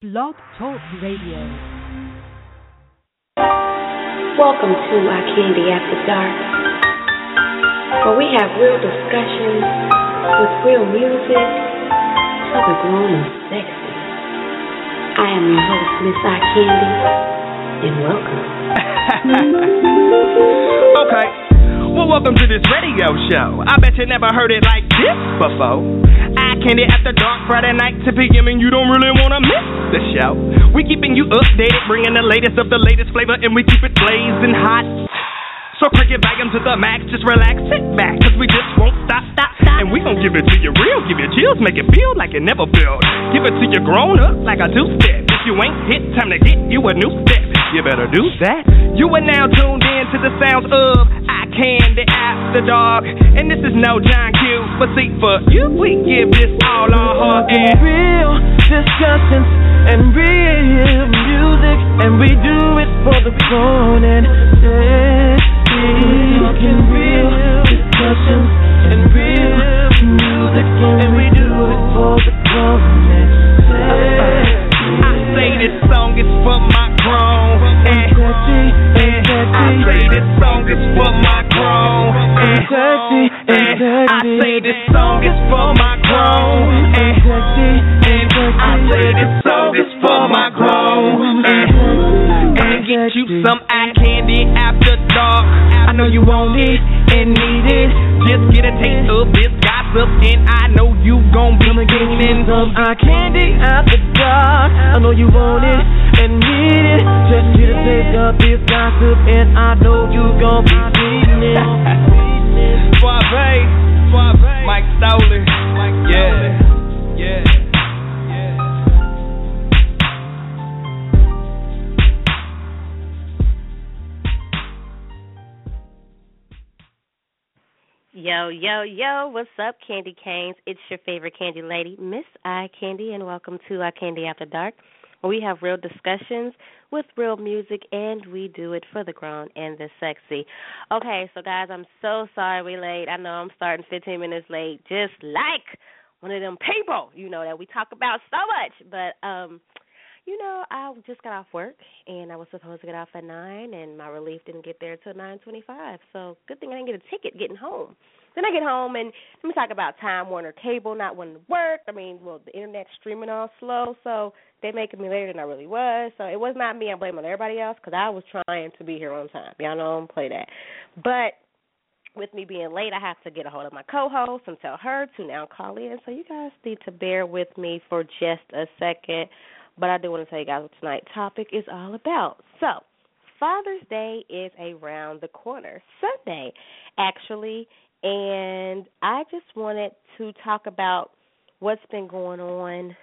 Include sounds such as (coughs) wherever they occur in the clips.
Blog Talk Radio. Welcome to our Candy After Dark, where we have real discussions with real music for the grown and sexy. I am your host, Miss I Candy, and welcome. (laughs) okay. Well, welcome to this radio show. I bet you never heard it like this before. iCandi after dark Friday night to PM, and you don't really wanna miss the show. We keeping you updated, bringing the latest of the latest flavor, and we keep it blazing hot. So crank it back into the max, just relax, sit back, cause we just won't stop, stop, stop. And we gon' give it to you real, give you chills, make it feel like it never felt. Give it to you grown up like a two-step. If you ain't hit, time to get you a new step. You better do that. You are now tuned in to the sounds of iCandi After Dark. And this is no John Q, but see for you, we give this all our heart and real discussions and real music, and we do it for the grown and. Talking real discussions and real music, and we do it for the grown and say this song is for my grown eh. and and eh, I say this song is for my grown eh. and and I say this song is for my grown and and. I say this song is for my grown and and get you some eye candy after dark. I know you want it and need it. Just get a taste of this gossip, and I know you gon' be gaining Some eye uh, candy after dark. I know you want it and need it. Just get a taste of this gossip, and I know you gon' be feeling it. Suave, Mike Stoller. Yeah, yeah. Yo, yo, yo, what's up, Candy Canes? It's your favorite candy lady, Miss I Candy, and welcome to iCandi After Dark. We have real discussions with real music, and we do it for the grown and the sexy. Okay, so guys, I'm so sorry we late. I know I'm starting 15 minutes late, just like one of them people, you know, that we talk about so much. But um, you know, I just got off work and I was supposed to get off at nine, and my relief didn't get there till nine twenty-five. So good thing I didn't get a ticket getting home. Then I get home and let me talk about Time Warner Cable not wanting to work. I mean, well, the internet streaming all slow, so they making me later than I really was. So it was not me. I'm blaming everybody else because I was trying to be here on time. Y'all know I don't play that. But with me being late, I have to get a hold of my co-host and tell her to now call in. So you guys need to bear with me for just a second. But I do want to tell you guys what tonight's topic is all about. So, Father's Day is around the corner, Sunday, actually, and I just wanted to talk about what's been going on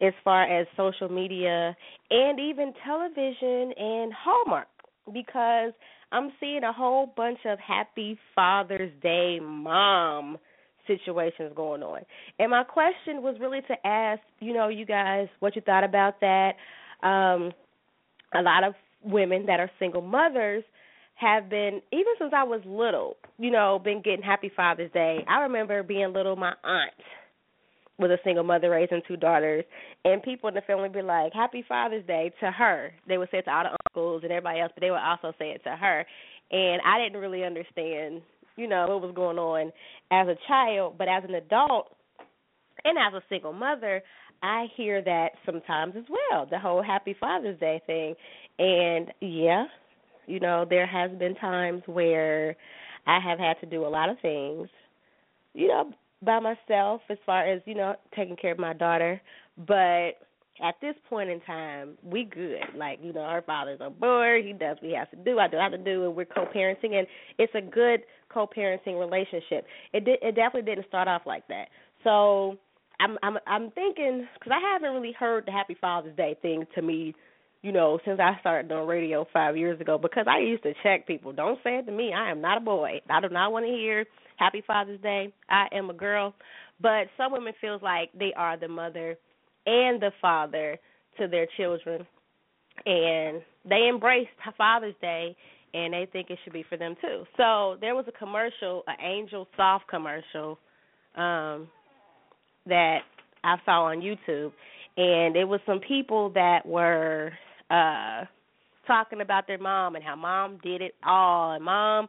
as far as social media and even television and Hallmark because I'm seeing a whole bunch of happy Father's Day mom situations going on. And my question was really to ask, you know, you guys what you thought about that. Um a lot of women that are single mothers have been even since I was little, you know, been getting happy Father's Day. I remember being little my aunt was a single mother raising two daughters and people in the family would be like, Happy Father's Day to her. They would say it to all the uncles and everybody else, but they would also say it to her. And I didn't really understand, you know, what was going on as a child, but as an adult and as a single mother, I hear that sometimes as well, the whole Happy Father's Day thing. And yeah, you know, there has been times where I have had to do a lot of things, you know, by myself as far as, you know, taking care of my daughter. But at this point in time, we good. Like, you know, our father's on board, he does what he has to do, I do what I have to do and we're co parenting and it's a good co parenting relationship. It did it definitely didn't start off like that. So I'm I'm I'm thinking because I haven't really heard the Happy Father's Day thing to me, you know, since I started doing radio five years ago. Because I used to check people. Don't say it to me. I am not a boy. I do not want to hear Happy Father's Day. I am a girl. But some women feels like they are the mother and the father to their children, and they embrace Father's Day and they think it should be for them too. So there was a commercial, an Angel Soft commercial, um, that I saw on YouTube, and it was some people that were uh talking about their mom and how mom did it all and mom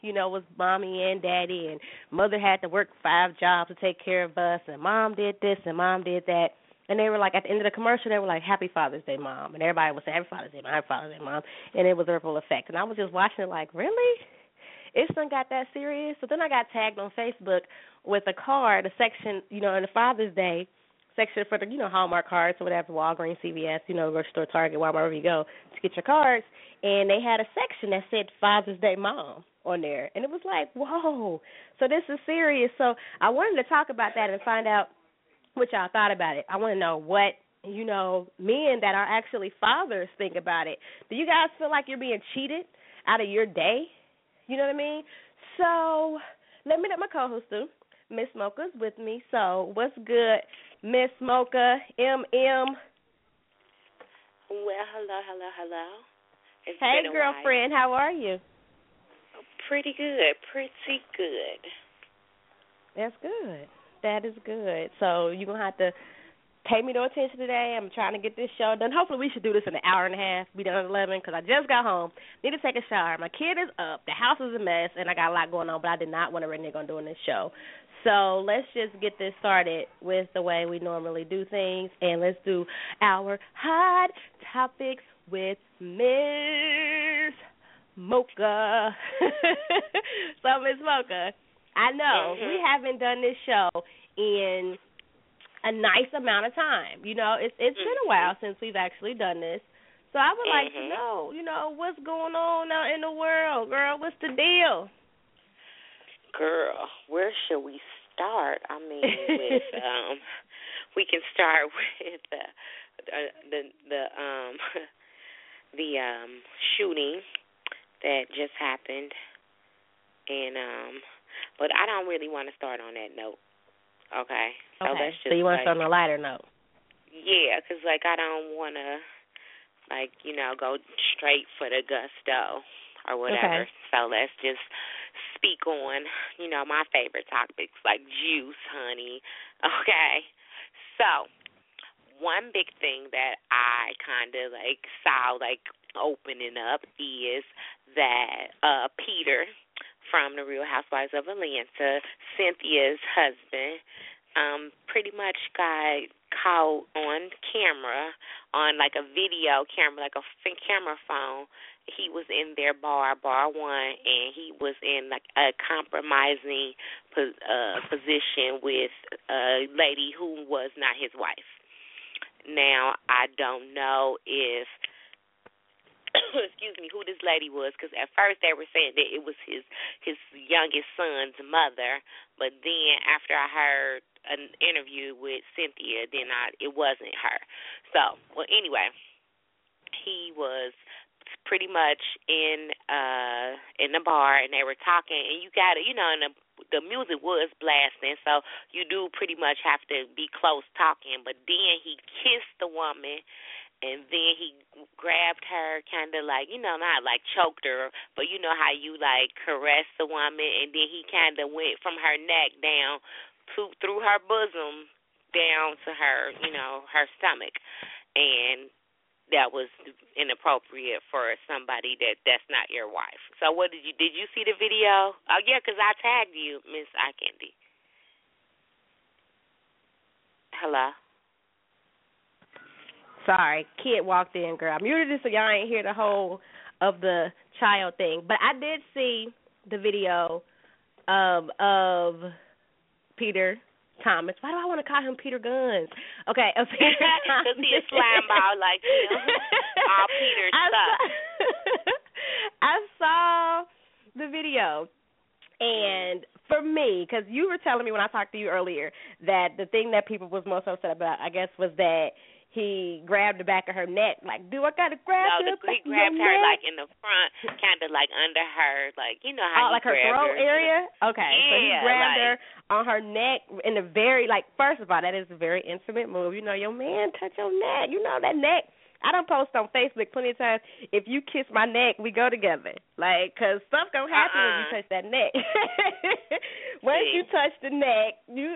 you know was mommy and daddy and mother had to work five jobs to take care of us and mom did this and mom did that and they were like at the end of the commercial they were like happy father's day mom. And everybody was saying happy father's day mom happy father's day mom. And it was a ripple effect. And i was just watching it like really? It's not got that serious? So then i got tagged on facebook with a card a section you know in the father's day section for the you know Hallmark cards or whatever, Walgreens, CVS, you know, grocery store, Target, Walmart, wherever you go to get your cards, and they had a section that said Father's Day Mom on there, and it was like, whoa, so this is serious. So I wanted to talk about that and find out what y'all thought about it. I want to know what you know men that are actually fathers think about it. Do you guys feel like you're being cheated out of your day? You know what I mean? So let me let my co-host do. Miss Mocha's with me. So what's good, Miss Mocha, MM. Well, hello, hello, hello. It's hey, girlfriend, how are you? Pretty good, pretty good. That's good. That is good. So you're gonna have to pay me no attention today. I'm trying to get this show done. Hopefully, we should do this in an hour and a half. Be done at eleven because I just got home. Need to take a shower. My kid is up. The house is a mess, and I got a lot going on. But I did not want to renege on doing this show. So let's just get this started with the way we normally do things, and let's do our hot topics with Miss Mocha. (laughs) so Miss Mocha, I know Mhm. we haven't done this show in a nice amount of time. You know, it's it's been a while since we've actually done this. So I would like to Mhm. know, you know, what's going on out in the world, girl? What's the deal? Girl, where should we start? I mean, with (laughs) um, we can start (laughs) with the the the, the um (laughs) the um shooting that just happened, and um, but I don't really want to start on that note. Okay, so okay. let's just so you want to like, start on a lighter note? Yeah, 'cause like I don't want to, like you know, go straight for the gusto or whatever. Okay. So let's just speak on, you know, my favorite topics like juice, honey. (laughs) Okay. So one big thing that I kind of like saw like opening up is that uh Peter from the Real Housewives of Atlanta, Cynthia's husband, um, pretty much got caught on camera, on like a video camera, like a f- camera phone. He was in their bar, bar one, and he was in like a compromising po- uh, position with a lady who was not his wife. Now I don't know if (coughs) excuse me, who this lady was, because at first they were saying that it was his his youngest son's mother, but then after I heard an interview with Cynthia, then I it wasn't her. So, well, anyway, he was pretty much in uh in the bar and they were talking and you got to you know and the the music was blasting so you do pretty much have to be close talking but then he kissed the woman and then he grabbed her kind of like you know not like choked her but you know how you like caress the woman and then he kind of went from her neck down to through her bosom down to her you know her stomach and that was inappropriate for somebody that that's not your wife. So what did you did you see the video? Oh yeah, 'cause I tagged you, Miss iCandi. Hello. Sorry, kid walked in, girl. I muted it so y'all ain't hear the whole of the child thing, but I did see the video of of Peter Thomas. Why do I want to call him Peter Gunz? Okay, of (laughs) Peter. Because he a slime ball like him. (laughs) All Peter I stuff. Saw, (laughs) I saw the video, and for me, because you were telling me when I talked to you earlier that the thing that people was most upset about, I guess, was that he grabbed the back of her neck. Like, do I gotta grab No, the the, he grabbed her neck? like in the front, kind of like under her, like you know how Oh, like her throat her. area? Okay. so he grabbed like- her on her neck in a very like first of all, that is a very intimate move. You know, your man touch your neck. You know that neck. I don't post on Facebook plenty of times. If you kiss my neck, we go together. Like, cause stuff gonna happen when you Uh-uh. touch that neck. (laughs) Once you touch the neck, you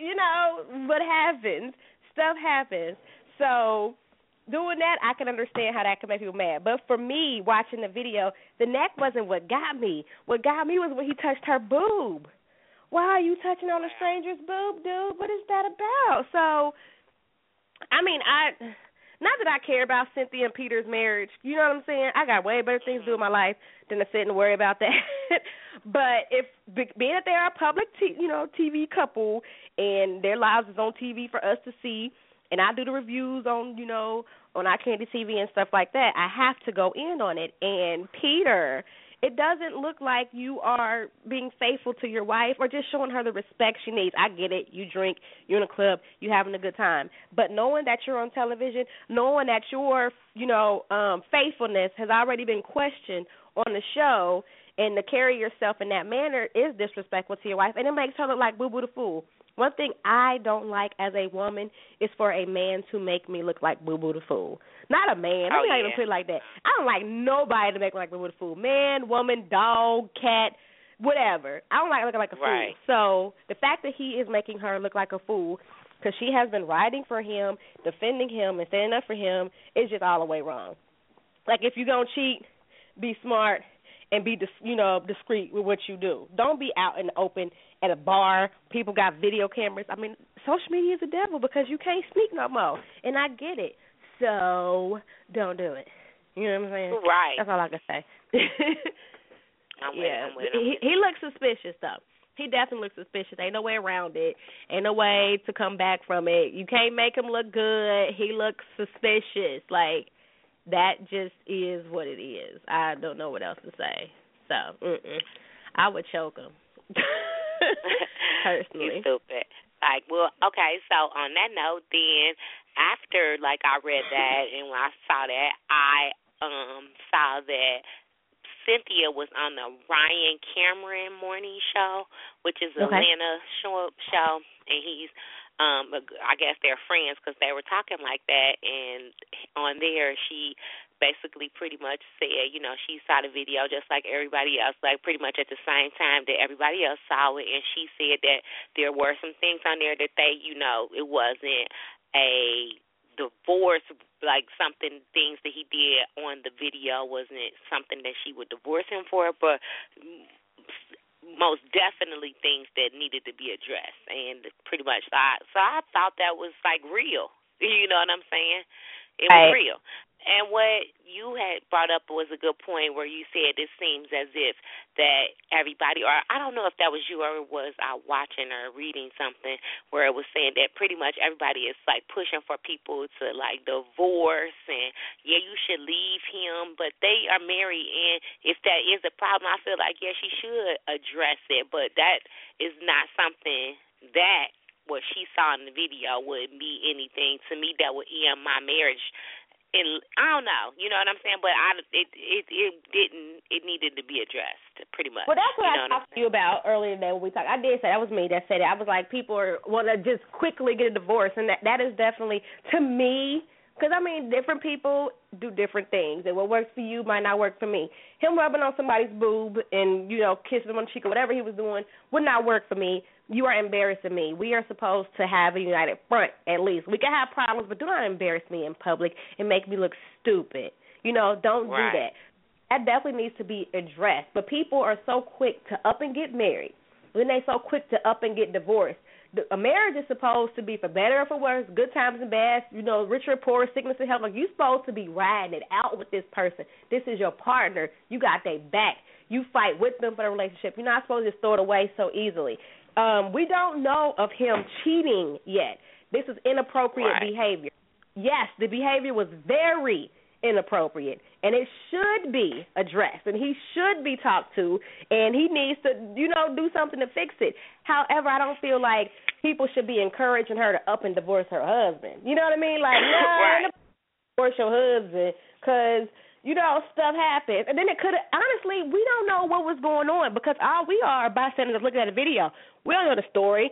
you know what happens. Stuff happens. So doing that, I can understand how that can make people mad. But for me, watching the video, the neck wasn't what got me. What got me was when he touched her boob. Why are you touching on a stranger's boob, dude? What is that about? So, I mean, I not that I care about Cynthia and Peter's marriage. You know what I'm saying? I got way better things to do in my mm-hmm. life than to sit and worry about that. (laughs) but if being that they are a public, t- you know, TV couple and their lives is on TV for us to see, and I do the reviews on, you know, on iCandi TV and stuff like that, I have to go in on it. And Peter, it doesn't look like you are being faithful to your wife or just showing her the respect she needs. I get it. You drink, you're in a club, you're having a good time. But knowing that you're on television, knowing that your, you know, um faithfulness has already been questioned on the show and to carry yourself in that manner is disrespectful to your wife and it makes her look like boo boo the fool. One thing I don't like as a woman is for a man to make me look like Boo Boo the Fool. Not a man. Oh, I'm not even put it like that. I don't like nobody to make me like Boo Boo the Fool. Man, woman, dog, cat, whatever. I don't like looking like a Right. fool. So the fact that he is making her look like a fool because she has been riding for him, defending him, and standing up for him is just all the way wrong. Like if you're gonna cheat, be smart and be dis- you know discreet with what you do. Don't be out in the open at a bar. People got video cameras. I mean, social media is a devil because you can't sneak no more, and I get it. So don't do it. You know what I'm saying? Right. That's all I can say. I'm with yeah, I'm with I'm he he looks suspicious though. He definitely looks suspicious. Ain't no way around it. Ain't no way to come back from it. You can't make him look good. He looks suspicious. Like that just is what it is. I don't know what else to say. So, mm-mm. I would choke him. (laughs) Personally. You stupid. Like, well, okay, so on that note then after like I read that and when I saw that I um saw that Cynthia was on the Ryan Cameron morning show, which is Okay. Atlanta show show and he's um I guess they're friends because they were talking like that and on there she basically pretty much said, you know, she saw the video just like everybody else, like pretty much at the same time that everybody else saw it and she said that there were some things on there that they, you know, it wasn't a divorce like something things that he did on the video wasn't something that she would divorce him for, but most definitely things that needed to be addressed and pretty much so I so I thought that was like real. (laughs) You know what I'm saying? It was Right. real. And what you had brought up was a good point where you said it seems as if that everybody, or I don't know if that was you or was I watching or reading something where it was saying that pretty much everybody is like pushing for people to like divorce and yeah, you should leave him, but they are married and if that is a problem, I feel like yeah, she should address it, but that is not something that what she saw in the video would be anything to me that would end my marriage and I don't know, you know what I'm saying, but I it it it didn't it needed to be addressed pretty much. Well, that's what you I know what I'm talked to you about earlier today when we talked. I did say that was me that said it. I was like, people are want to just quickly get a divorce, and that that is definitely to me. Because I mean, different people do different things, and what works for you might not work for me. Him rubbing on somebody's boob and you know kissing them on the cheek or whatever he was doing would not work for me. You are embarrassing me. We are supposed to have a united front at least. We can have problems, but do not embarrass me in public and make me look stupid. You know, don't Right. do that. That definitely needs to be addressed. But people are so quick to up and get married. Then they so quick to up and get divorced. The, a marriage is supposed to be for better or for worse, good times and bad, you know, rich or poor, sickness and health. Like you're supposed to be riding it out with this person. This is your partner. You got their back. You fight with them for the relationship. You're not supposed to just throw it away so easily. Um, we don't know of him cheating yet. This is inappropriate Right. behavior. Yes, the behavior was very inappropriate and it should be addressed and he should be talked to and he needs to you know do something to fix it however i don't feel like people should be encouraging her to up and divorce her husband you know what i mean like (laughs) no Right. divorce your husband because you know stuff happens and then it could honestly we don't know what was going on because all we are bystanders looking at a video we don't know the story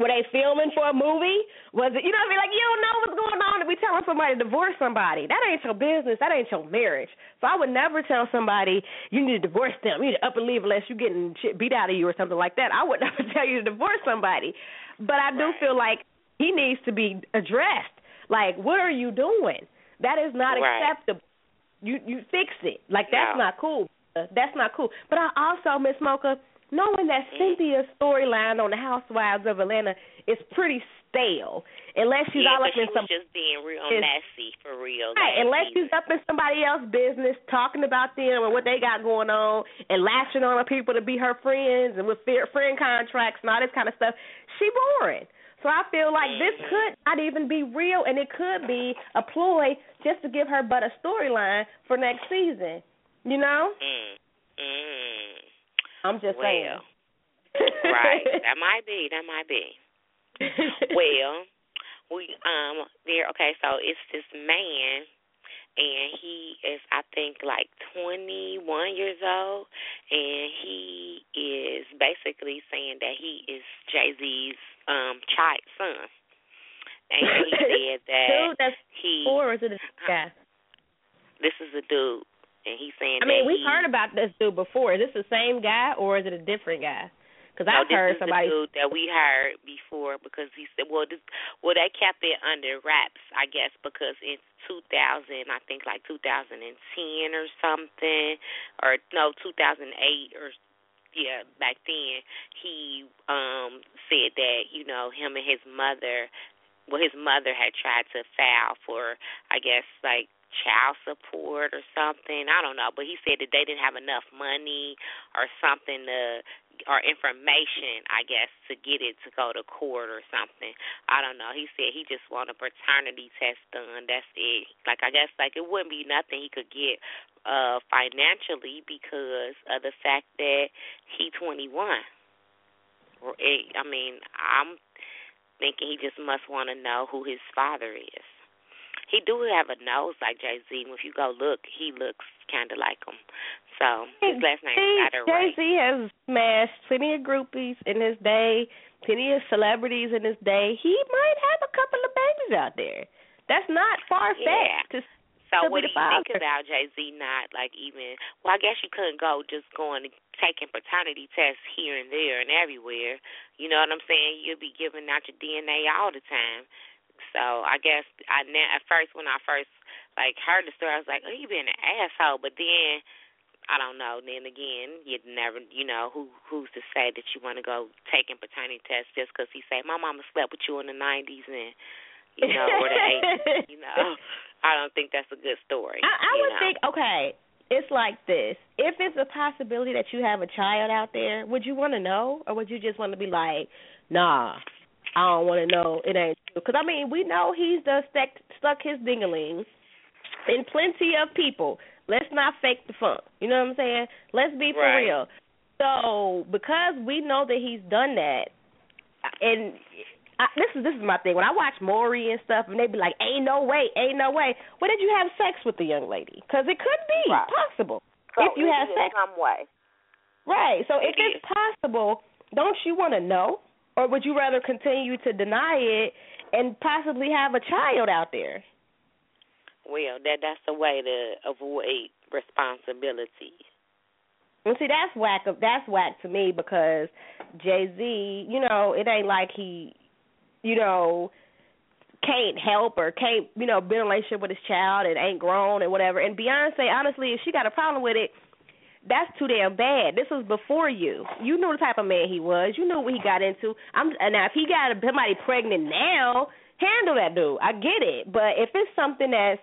were they filming for a movie? Was it you know what I mean? Like you don't know what's going on to be telling somebody to divorce somebody. That ain't your business. That ain't your marriage. So I would never tell somebody you need to divorce them. You need to up and leave unless you're getting shit beat out of you or something like that. I would (laughs) never tell you to divorce somebody. But I do Right. feel like he needs to be addressed Like, what are you doing? That is not Right. acceptable. You you fix it. Like that's No. not cool. That's not cool. But I also, Miss Mocha, knowing that Mhm. Cynthia's storyline on the Housewives of Atlanta is pretty stale, unless she's yeah, all up in some just being real It's- messy for real. Right, unless she's up in somebody else's business talking about them and what they got going on and lashing on people to be her friends and with friend contracts and all this kind of stuff, she boring. So I feel like this Mhm. could not even be real and it could be a ploy just to give her but a storyline for next season. You know? Mm. Mm. I'm just saying. Right. That might be. That might be. (laughs) well, we um there. Okay, so it's this man, and he is I think like twenty one years old, and he is basically saying that he is Jay Z's um child son, and he (laughs) said that Dude, that's he or is it a guy? this is a dude, and he's saying I mean, we've he, heard about this dude before. Is this the same guy or is it a different guy? Because No, I've this heard is somebody. dude that we heard before because he said, well, this, well, they kept it under wraps, I guess, because in 2000, I think like 2010 or something, or no, 2008 or yeah, back then, he um said that you know him and his mother, well, his mother had tried to file for, I guess, like child support or something. I don't know, but he said that they didn't have enough money or something to or information, I guess, to get it to go to court or something. I don't know. He said he just want a paternity test done. That's it. Like I guess like it wouldn't be nothing he could get uh financially because of the fact that he 21. Or I mean, I'm thinking he just must want to know who his father is. He do have a nose like Jay Z. If you go look, he looks kind of like him. So his last name is Jay Ray. Z has smashed plenty of groupies in his day, plenty of celebrities in his day. He might have a couple of babies out there. That's not far fetched. Yeah. So what do you think about Jay Z not like even? Well, I guess you couldn't go just going taking paternity tests here and there and everywhere. You know what I'm saying? You'll be giving out your DNA all the time. So I guess I at first when I first like heard the story, I was like, oh, you being an asshole. But then I don't know. Then again, you never, you know, who who's to say that you want to go taking paternity tests just because he say my mama slept with you in the '90s and you know or the '80s. You know, (laughs) I don't think that's a good story. I, I would know? think okay. It's like this. If it's a possibility that you have a child out there, would you want to know, or would you just want to be like, nah, I don't want to know. It ain't true. Because I mean, we know he's done stuck stuck his dingaling in plenty of people. Let's not fake the funk. You know what I'm saying? Let's be for Right. real. So because we know that he's done that, and I, this is this is my thing. When I watch Maury and stuff, and they be like, "Ain't no way, ain't no way." When did you have sex with the young lady? Because it could be Right. possible So if you have sex. some way. Right. So if It it's possible, don't you want to know, or would you rather continue to deny it and possibly have a child out there? Well, that that's the way to avoid responsibility. And see, that's whack. That's whack to me because Jay Z, you know, it ain't like he, you know, can't help or can't, you know, be in a relationship with his child and ain't grown and whatever. And Beyonce, honestly, if she got a problem with it, that's too damn bad. This was before you. You knew the type of man he was. You knew what he got into. I'm now if he got somebody pregnant now, handle that dude. I get it. But if it's something that's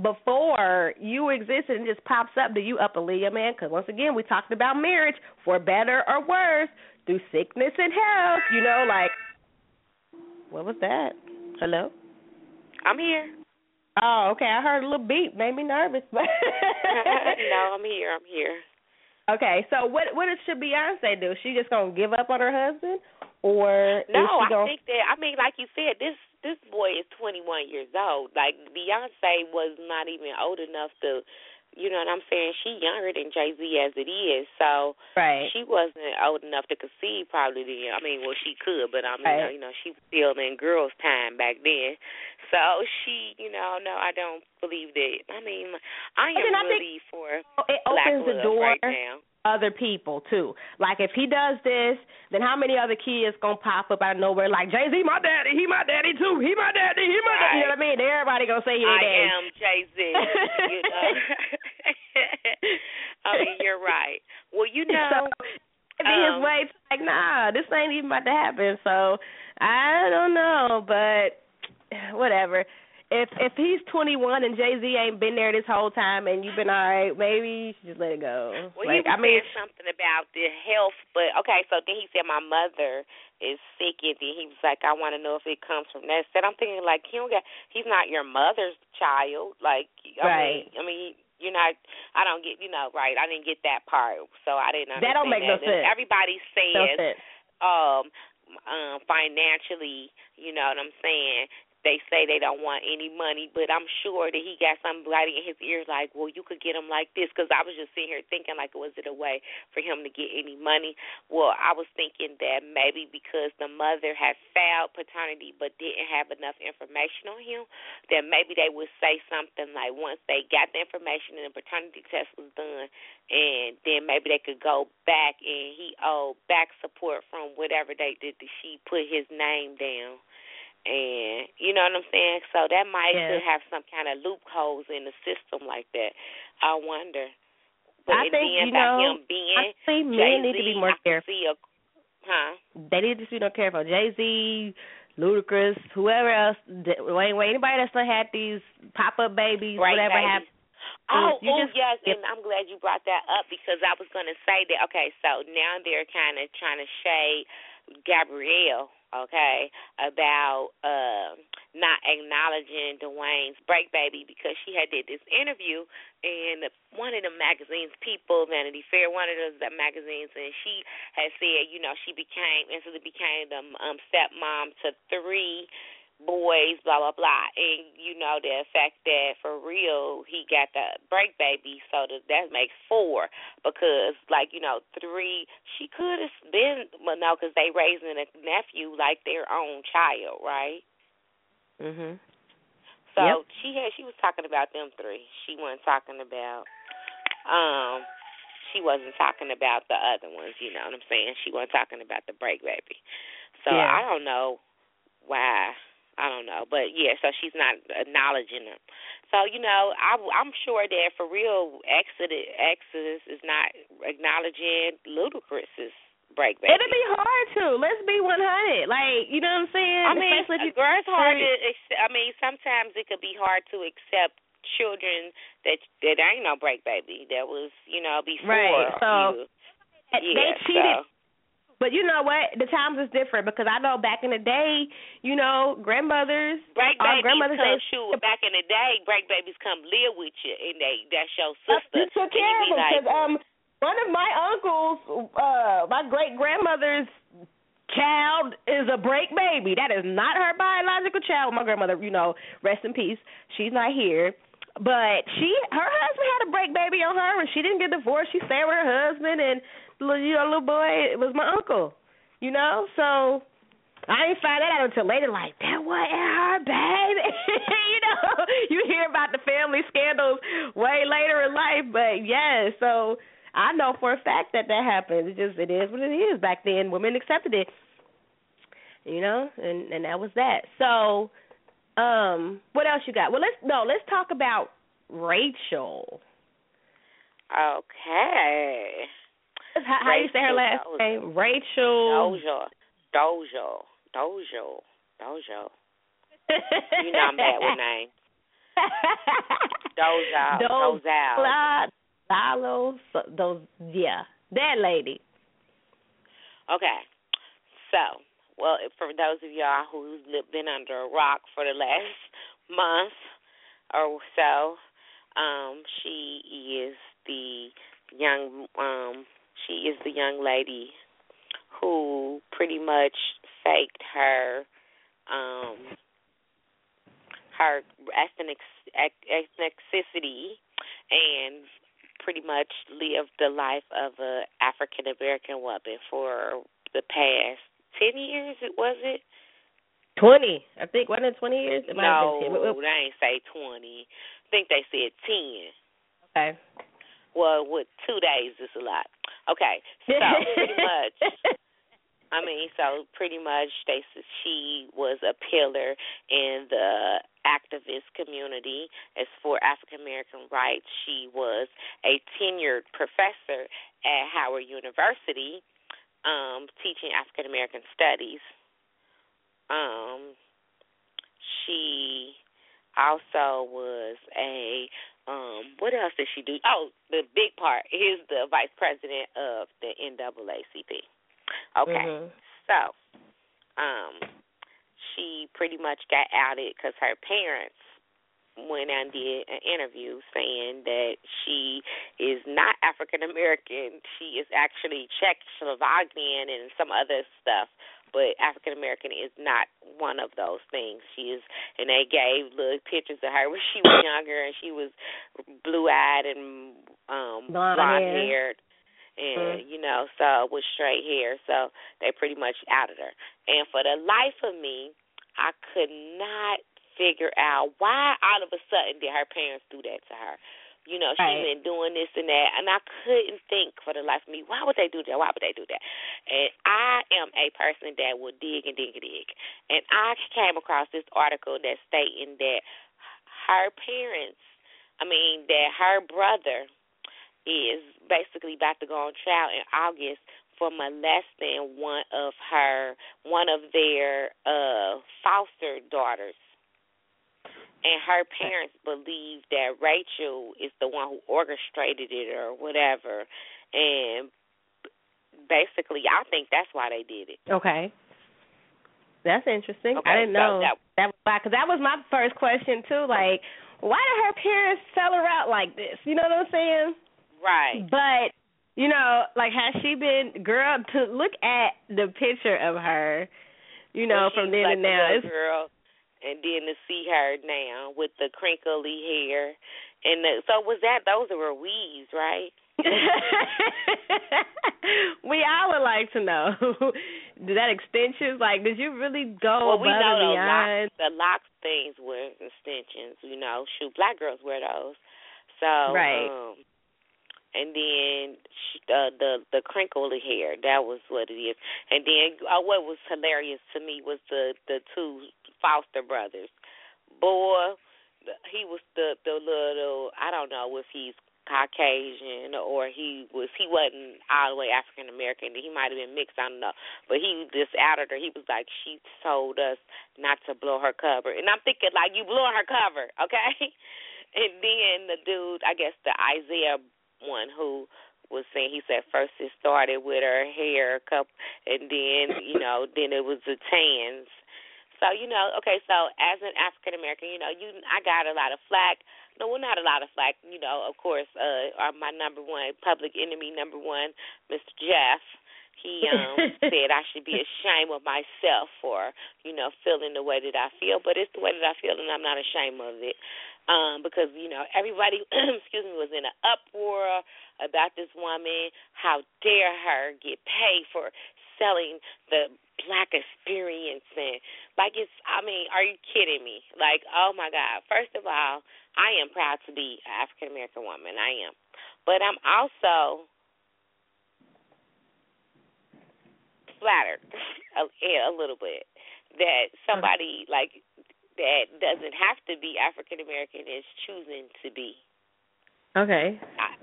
before you existed and just pops up, do you up a Leah, man? Because once again, we talked about marriage for better or worse, through sickness and health. You know, like what was that? Hello. I'm here. Oh, okay. I heard a little beep, made me nervous. But (laughs) no, (laughs) I'm here. I'm here. Okay, so what what should Beyonce do? She just gonna give up on her husband, or No, I gonna? think that I mean, like you said, this this boy is 21 years old. Like Beyonce was not even old enough to, you know what I'm saying? She younger than Jay Z as it is, so right. she wasn't old enough to conceive. Probably then. I mean, well, she could, but I mean, Right. you know, she was still in girls' time back then. So she, you know, no, I don't believe that. I mean, I am I mean, I really for it black opens the door. right now. Other people too. Like if he does this, then how many other kids gonna pop up out of nowhere like Jay Z, my daddy, he my daddy too, he my daddy, he my daddy. You know what I mean? Everybody gonna say he I daddy. am Jay Z. you know. (laughs) I mean, you're right. Well, you (laughs) know, so, be his um, way to like, nah, this ain't even about to happen. So I don't know, but whatever. If if he's 21 and Jay Z ain't been there this whole time and you've been all right, maybe you should just let it go. Well, like he was I mean, saying something about the health, but okay. So then he said my mother is sick, and then he was like, I want to know if it comes from that. Said I'm thinking like he don't get, he's not your mother's child. Like I Right. mean, I mean. You're not. I don't get. You know, right? I didn't get that part, so I didn't. Understand That don't make no that. sense. Everybody no says, sense. um, um, financially. You know what I'm saying? They say they don't want any money, but I'm sure that he got somebody in his ears like, well, you could get him like this. Because I was just sitting here thinking, like, was it a way for him to get any money? Well, I was thinking that maybe because the mother had failed paternity but didn't have enough information on him, that maybe they would say something like once they got the information and the paternity test was done, and then maybe they could go back and he owed back support from whatever they did that she put his name down. And you know what I'm saying? So that might Yeah. could have some kind of loopholes in the system like that. I wonder. But I think, you know, him being I think men need to be more careful. a, huh? They need to be more careful. Jay Z, Ludacris, whoever else, Wayne, Wayne, anybody that's done had these pop up babies, Right, whatever baby. happened. Oh, you oh just- yes, and I'm glad you brought that up because I was going to say that. Okay, so now they're kind of trying to shade Gabrielle, okay, about uh, not acknowledging Dwyane's break baby because she had did this interview in one of the magazines, People, Vanity Fair, one of those magazines, and she had said, you know, she became instantly became the um, stepmom to three boys, blah blah blah, and you know the fact that for real he got the break baby, so that that makes four because like you know three she could have been well no because they raising a nephew like their own child, right? Mhm. So Yep. she had she was talking about them three. She wasn't talking about um she wasn't talking about the other ones, you know what I'm saying? She wasn't talking about the break baby. So Yeah. I don't know why. I don't know, but yeah, so she's not acknowledging them. So you know, I, I'm sure that for real, Exodus, Exodus is not acknowledging Ludacris's break baby. It'll be hard to. Let's be one hundred. Like you know what I'm saying? I mean, Especially if you, girl, it's hard to. I mean, sometimes it could be hard to accept children that that ain't no break baby. That was, you know, before Right, so, you. they Yeah, cheated. so But you know what? The times is different because I know back in the day, you know, grandmothers, break our babies grandmothers, come shoot. Back in the day, break babies come live with you, and they that's your sister. You took care of them like, because um, one of my uncles, uh, my great grandmother's child is a break baby. That is not her biological child. My grandmother, you know, rest in peace. She's not here. But she, her husband had a break baby on her, and she didn't get divorced. She stayed with her husband, and little, you know, little boy it was my uncle. You know, so I didn't find that out until later. Like that wasn't her baby. (laughs) you know, you hear about the family scandals way later in life, but yeah. So I know for a fact that that happened. It just it is what it is. Back then, women accepted it. You know, and and that was that. So, um, what else you got? Well, let's no, let's talk about Rachel. okay, How, how you say her last name? Rachel. Doja, Doja, Doja, Doja. You know I'm bad with names. (laughs) Doja, Doja. Lalo, those, yeah, that lady. Okay, so well, for those of y'all who've been under a rock for the last month or so, um, she is the young um she is the young lady who pretty much faked her um her ethnic ethnicity and pretty much lived the life of a African American woman for the past ten years. It was it? Twenty, I think. Wasn't it twenty years? It no, have been 10. They ain't say twenty. I think they said ten. Okay. Well, with two days is a lot. Okay, so (laughs) pretty much. I mean, so pretty much, they she was a pillar in the activist community as for African American rights. She was a tenured professor at Howard University, um, teaching African American studies. Um, she also was a um what else did she do? Oh, the big part is the vice president of the NAACP. Okay. Mm-hmm. So, um she pretty much got outed cuz her parents went and did an interview saying that she is not African American. She is actually Czechoslovakian and some other stuff but African American is not one of those things. She is, and they gave little pictures of her when she was younger, and she was blue eyed and um blonde, haired, and mm-hmm. you know, so with straight hair. So they pretty much outed her. And for the life of me, I could not figure out why all of a sudden did her parents do that to her. You know, she's right. been doing this and that, and I couldn't think for the life of me, why would they do that? Why would they do that? And I am a person that will dig and dig and dig. And I came across this article that stating that her parents, I mean, that her brother is basically about to go on trial in August for molesting one of her, one of their uh foster daughters and her parents believe that Rachel is the one who orchestrated it or whatever, and basically, I think that's why they did it. Okay. That's interesting. Okay, I didn't so know that, that because that was my first question too. Like, why did her parents sell her out like this? You know what I'm saying? Right. But you know, like, has she been girl? To look at the picture of her, you know, well, from then like to now, it's girl, and then to see her now with the crinkly hair, and the, so was that those were weaves, right? (laughs) we all would like to know. (laughs) did that extensions like? Did you really go well, we know and the beyond? locks, the locks things were extensions. You know, shoot, black girls wear those. So Right. um and then uh, the the crinkly hair. That was what it is. And then uh, what was hilarious to me was the the two Foster brothers. Boy, he was the the little. I don't know if he's Caucasian or he was he wasn't all the way African American. He might have been mixed. I don't know. But he just outed her. He was like, she told us not to blow her cover, and I'm thinking like, you blowing her cover, okay? (laughs) And then the dude, I guess the Isaiah one who was saying he said first it started with her hair cup and then you know then it was the tans so you know okay so as an african american you know you i got a lot of flack no well not a lot of flack you know of course uh are my number one public enemy number one mr jeff he um (laughs) said I should be ashamed of myself for, you know, feeling the way that I feel, but it's the way that I feel and I'm not ashamed of it um, because you know everybody, (clears throat) excuse me, was in an uproar about this woman. How dare her get paid for selling the black experience and like it's I mean, are you kidding me? Like, oh my God. First of all, I am proud to be an African American woman. I am. But I'm also flattered (laughs) a, a little bit that somebody like that doesn't have to be African American is choosing to be. Okay. Not,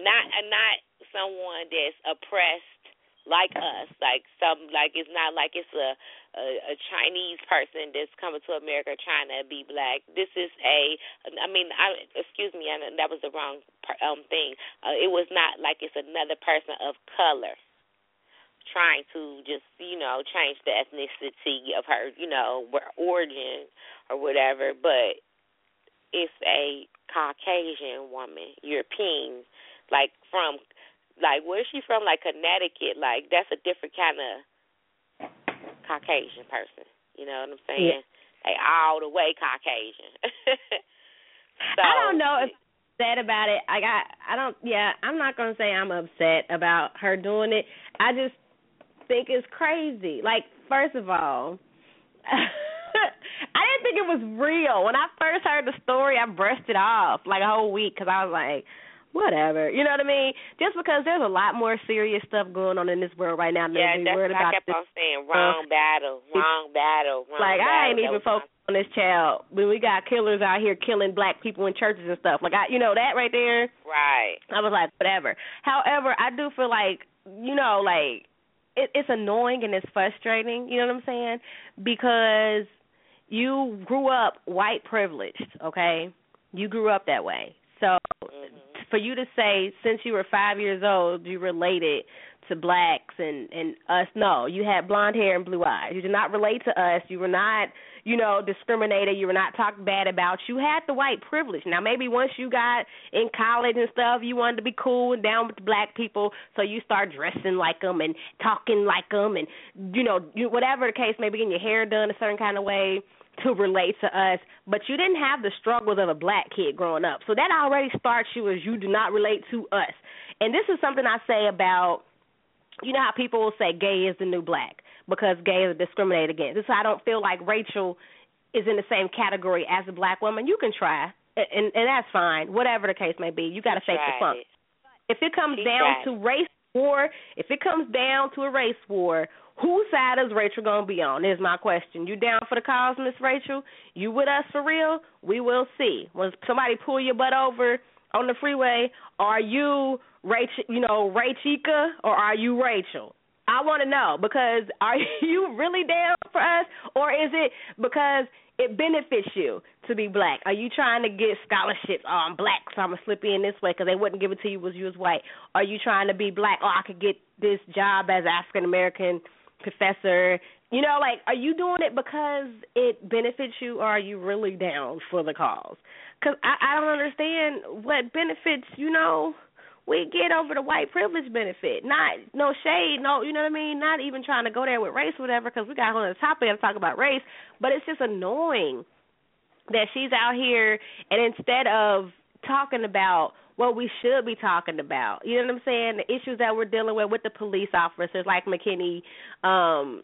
not not someone that's oppressed like us, like some like it's not like it's a a, a Chinese person that's coming to America trying to be black. This is a, I mean, I excuse me, I, that was the wrong um thing. Uh, it was not like it's another person of color trying to just you know change the ethnicity of her you know origin or whatever but it's a caucasian woman european like from like where's she from like connecticut like that's a different kind of caucasian person you know what i'm saying yeah. like all the way caucasian (laughs) so, i don't know if upset about it. I got I don't yeah, I'm not gonna say I'm upset about her doing it. I just think it's crazy. Like, first of all, (laughs) I didn't think it was real. When I first heard the story, I brushed it off like a whole week because I was like, whatever. You know what I mean? Just because there's a lot more serious stuff going on in this world right now than yeah, we that's worried what about I kept this on saying. Wrong battle, wrong battle, wrong like battle. I ain't even focused on this child when we got killers out here killing black people in churches and stuff. Like I, you know that right there. Right. I was like, whatever. However, I do feel like, you know, like it, it's annoying and it's frustrating. You know what I'm saying? Because you grew up white privileged. Okay, you grew up that way. So Mhm. For you to say since you were five years old you related to blacks and and us. No you had blonde hair and blue eyes. You did not relate to us. You were not you know discriminated. You were not talked bad about. You had the white privilege. Now maybe once you got in college and stuff you wanted to be cool and down with the black people so you start dressing like them and talking like them and you know you, whatever the case may be getting your hair done a certain kind of way to relate to us, but you didn't have the struggles of a black kid growing up. So that already starts you as you do not relate to us. And this is something I say about you know how people will say gay is the new black because gay is discriminated against. This is why I don't feel like Rachel is in the same category as a black woman. You can try, and and that's fine. Whatever the case may be, you got to fake the funk. it. If it comes She down to race war, if it comes down to a race war, whose side is Rachel gonna be on? Is my question. You down for the cause, Miss Rachel? You with us for real? We will see. When somebody pull your butt over on the freeway, are you Rachel? You know, Rachika, or are you Rachel? I want to know because are (laughs) you really down for us, or is it because it benefits you to be black? Are you trying to get scholarships? Oh, I'm black, so I'm gonna slip in this way because they wouldn't give it to you was you was white. Are you trying to be black? Oh, I could get this job as African American professor. You know, like, are you doing it because it benefits you, or are you really down for the cause? Because I, I don't understand what benefits. You know, we get over the white privilege benefit. Not no shade, no, you know what I mean. Not even trying to go there with race, or whatever, because we got on the topic to talk about race. But it's just annoying that she's out here, and instead of talking about what we should be talking about, you know what I'm saying? The issues that we're dealing with with the police officers, like McKinney, um,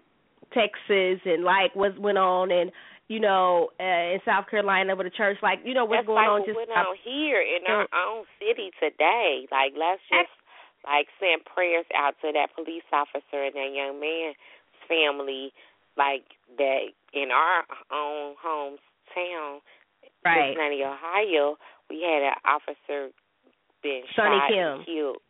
Texas, and like what went on, and you know, uh, in South Carolina with a church, like you know what's That's going like on. what Just went on here in our own city today. Like let's just like send prayers out to that police officer and that young man's family, like that in our own hometown, right. Cincinnati, Ohio. We had an officer been Sonny shot Kim. and killed.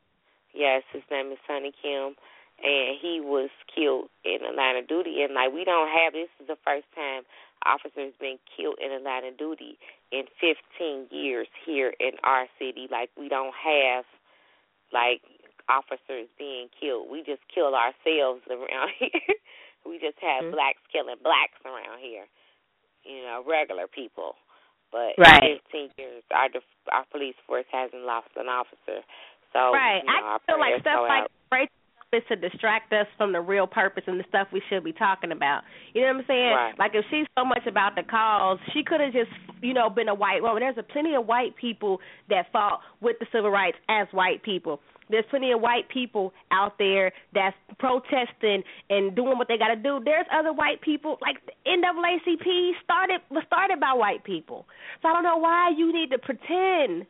Yes, his name is Sonny Kim, and he was killed in the line of duty. And like we don't have this is the first time officers been killed in the line of duty in 15 years here in our city. Like we don't have like officers being killed. We just kill ourselves around (laughs) here. we just have Mhm. blacks killing blacks around here. You know, regular people. But Right. in 15 years, our def- our police force hasn't lost an officer. So Right. you know, I feel like stuff like out. Is to distract us from the real purpose and the stuff we should be talking about. You know what I'm saying? Right. Like if she's so much about the cause, she could have just, you know, been a white woman. There's a plenty of white people that fought with the civil rights as white people. There's plenty of white people out there that's protesting and doing what they got to do. There's other white people like the NAACP started was started by white people. So I don't know why you need to pretend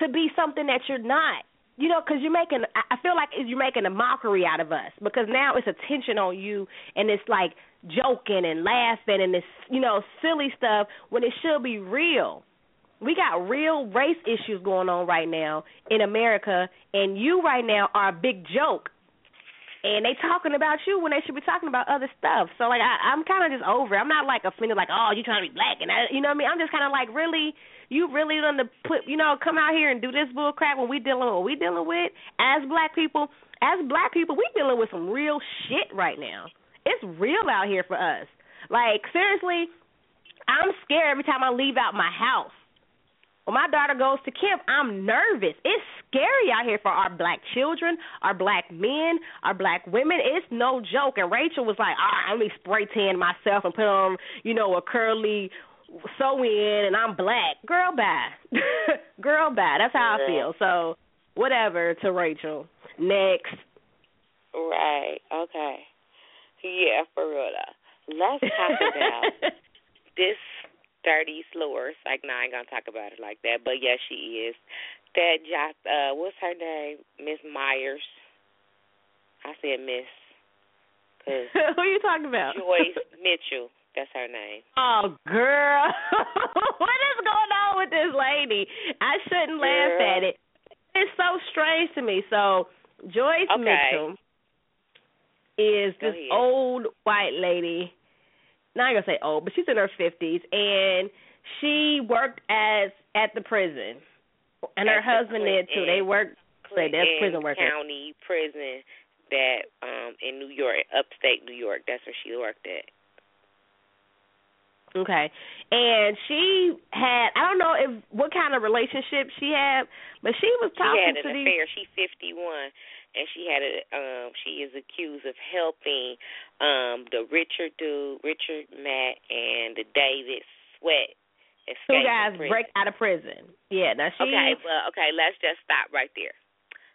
to be something that you're not. You know, because you're making. I feel like you're making a mockery out of us because now it's attention on you and it's like joking and laughing and this, you know, silly stuff when it should be real. We got real race issues going on right now in America, and you right now are a big joke. And they talking about you when they should be talking about other stuff. So like I, I'm kind of just over. it. I'm not like offended, like oh you trying to be black, and I, you know what I mean. I'm just kind of like really, you really gonna put, you know, come out here and do this bull crap when we dealing with what we dealing with as black people. As black people, we dealing with some real shit right now. It's real out here for us. Like seriously, I'm scared every time I leave out my house. When my daughter goes to camp, I'm nervous. It's scary out here for our black children, our black men, our black women. It's no joke. And Rachel was like, "All right, let me spray tan myself and put on, you know, a curly sew in, and I'm black." Girl, bye. (laughs) Girl, bye. That's how I feel. So, whatever to Rachel. Next. Right. Okay. Yeah, for real though. Let's talk about (laughs) this dirty slurs. Like, no, I ain't gonna talk about it like that. But yes, she is that job. Uh, what's her name? Miss Myers. I said Miss. Cause (laughs) Who are you talking about? Joyce (laughs) Mitchell. That's her name. Oh, girl. (laughs) what is going on with this lady? I shouldn't laugh at it. It's so strange to me. So, Joyce Okay. Mitchell is this old white lady. Not gonna say old, but she's in her fifties, and she worked as at the prison, and her At the husband did too. They Clinton- worked. Say that's prison worker. County Prison that um in New York, upstate New York. That's where she worked at. Okay. And she had I don't know if what kind of relationship she had, but she was talking She had an to these affair. She's fifty one, and she had a um. She is accused of helping um the Richard dude, Richard Matt, and the David Sweat two guys break out of prison. Yeah, now she Okay, well, okay, let's just stop right there.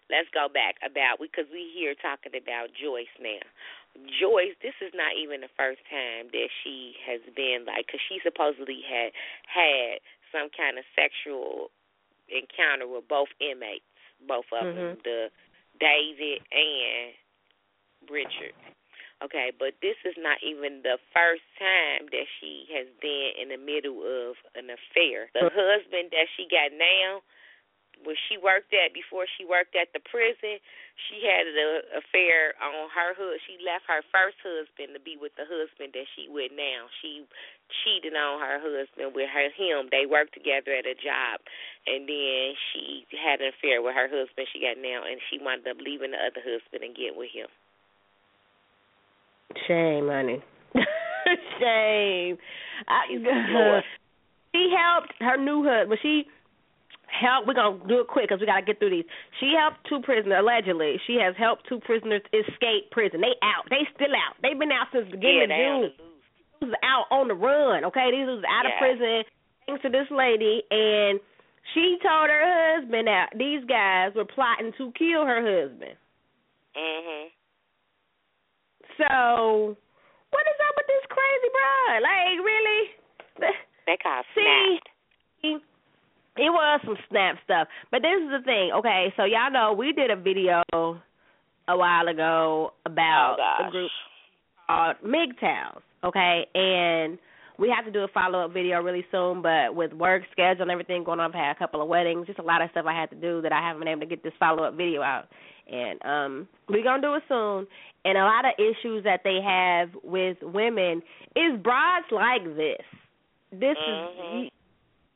Let's go back about because we here talking about Joyce now. Joyce, this is not even the first time that she has been like, because she supposedly had had some kind of sexual encounter with both inmates, both of them, Mhm. the David and Richard. Okay, but this is not even the first time that she has been in the middle of an affair. The husband that she got now, where she worked at before she worked at the prison, she had an affair on her husband. She left her first husband to be with the husband that she with now. She cheated on her husband with her him. They worked together at a job, and then she had an affair with her husband she got now, and she wound up leaving the other husband and get with him. Shame, honey. (laughs) shame. I, she helped her new husband. Well, she helped. We're gonna do it quick because we gotta get through these. She helped two prisoners. Allegedly, she has helped two prisoners escape prison. They out. They still out. They've been out since the yeah, beginning on of June. These was out on the run. Okay, these was out of prison thanks to this lady, and she told her husband that these guys were plotting to kill her husband. Mhm. So, what is up with this crazy broad? Like, really? They call See, snapped. it was some snap stuff. But this is the thing. Okay, so y'all know we did a video a while ago about oh the group called MGTOWs. Okay, and we have to do a follow up video really soon. But with work schedule and everything going on, I've had a couple of weddings, just a lot of stuff I had to do that I haven't been able to get this follow up video out. And um we're gonna do it soon. And a lot of issues that they have with women is broads like this. This Mhm. is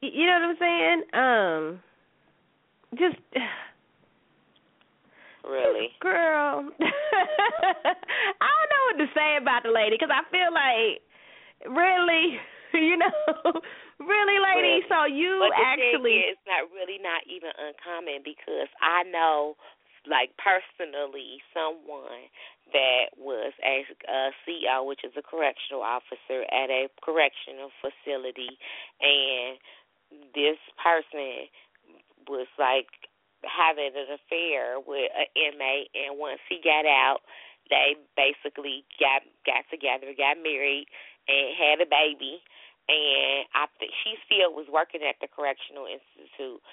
you, you know what I'm saying? Um just (sighs) Really. (sighs) girl. (laughs) I don't know what to say about the lady because I feel like really, (laughs) you know, (laughs) really, lady. Really. So you But the actually thing is, it's not really not even uncommon because I know, like personally, someone that was a, a CEO, which is a correctional officer at a correctional facility, and this person was like having an affair with an inmate, and once he got out, they basically got got together, got married, and had a baby. And I think she still was working at the correctional institute.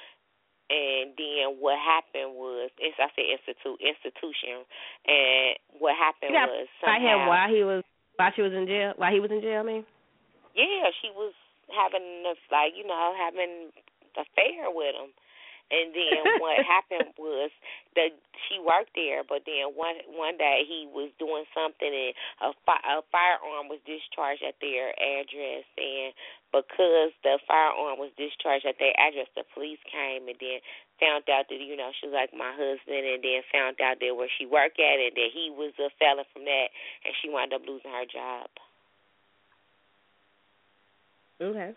And then what happened was, it's, I said institute, institution. And what happened got was by him somehow, while he was while she was in jail. While he was in jail, I mean. yeah, she was having a, like you know having an affair with him. And then (laughs) what happened was that she worked there, but then one one day he was doing something and a, fi- a firearm was discharged at their address, and because the firearm was discharged at their address, the police came and then found out that you know she was like my husband, and then found out that where she worked at and that he was a felon from that, and she wound up losing her job. Okay.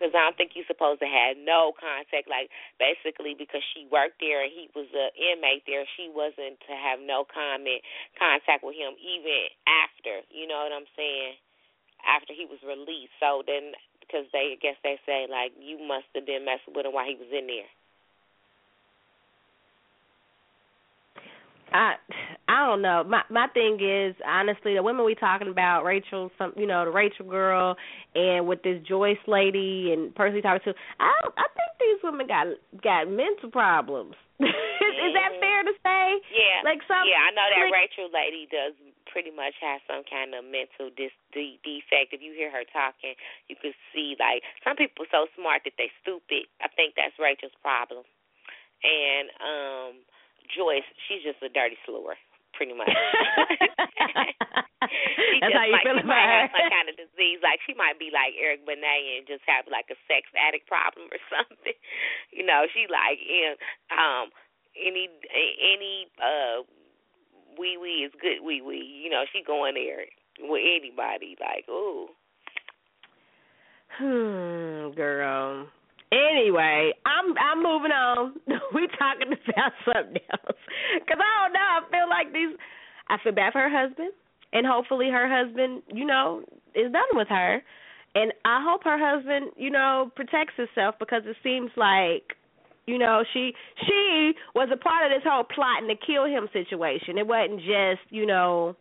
Because I don't think you're supposed to have no contact. Like basically, because she worked there and he was a inmate there, she wasn't to have no comment contact with him even after. You know what I'm saying? After he was released. So then, because they I guess they say like you must have been messing with him while he was in there. I I don't know. My my thing is honestly the women we talking about, Rachel, some you know the Rachel girl, and with this Joyce lady and person we talking to. I I think these women got got mental problems. (laughs) is, is that Mhm. fair to say? Yeah. Like some. yeah, I know that like, Rachel lady does pretty much have some kind of mental dis- de- defect. If you hear her talking, you can see like some people so smart that they stupid. I think that's Rachel's problem. And um Joyce, she's just a dirty slur, pretty much. (laughs) she That's just how you might, feel about might her. have some kind of disease. Like she might be like Eric Benet and just have like a sex addict problem or (laughs) something. You know, she like in um any any uh wee wee is good wee wee. You know, she going there with anybody. Like, ooh. Hmm, girl. Anyway, I'm I'm moving on. (laughs) we talking about something else. Cause I don't know. I feel like these. I feel bad for her husband, and hopefully her husband, you know, is done with her, and I hope her husband, you know, protects himself because it seems like, you know, she she was a part of this whole plotting to kill him situation. It wasn't just, you know,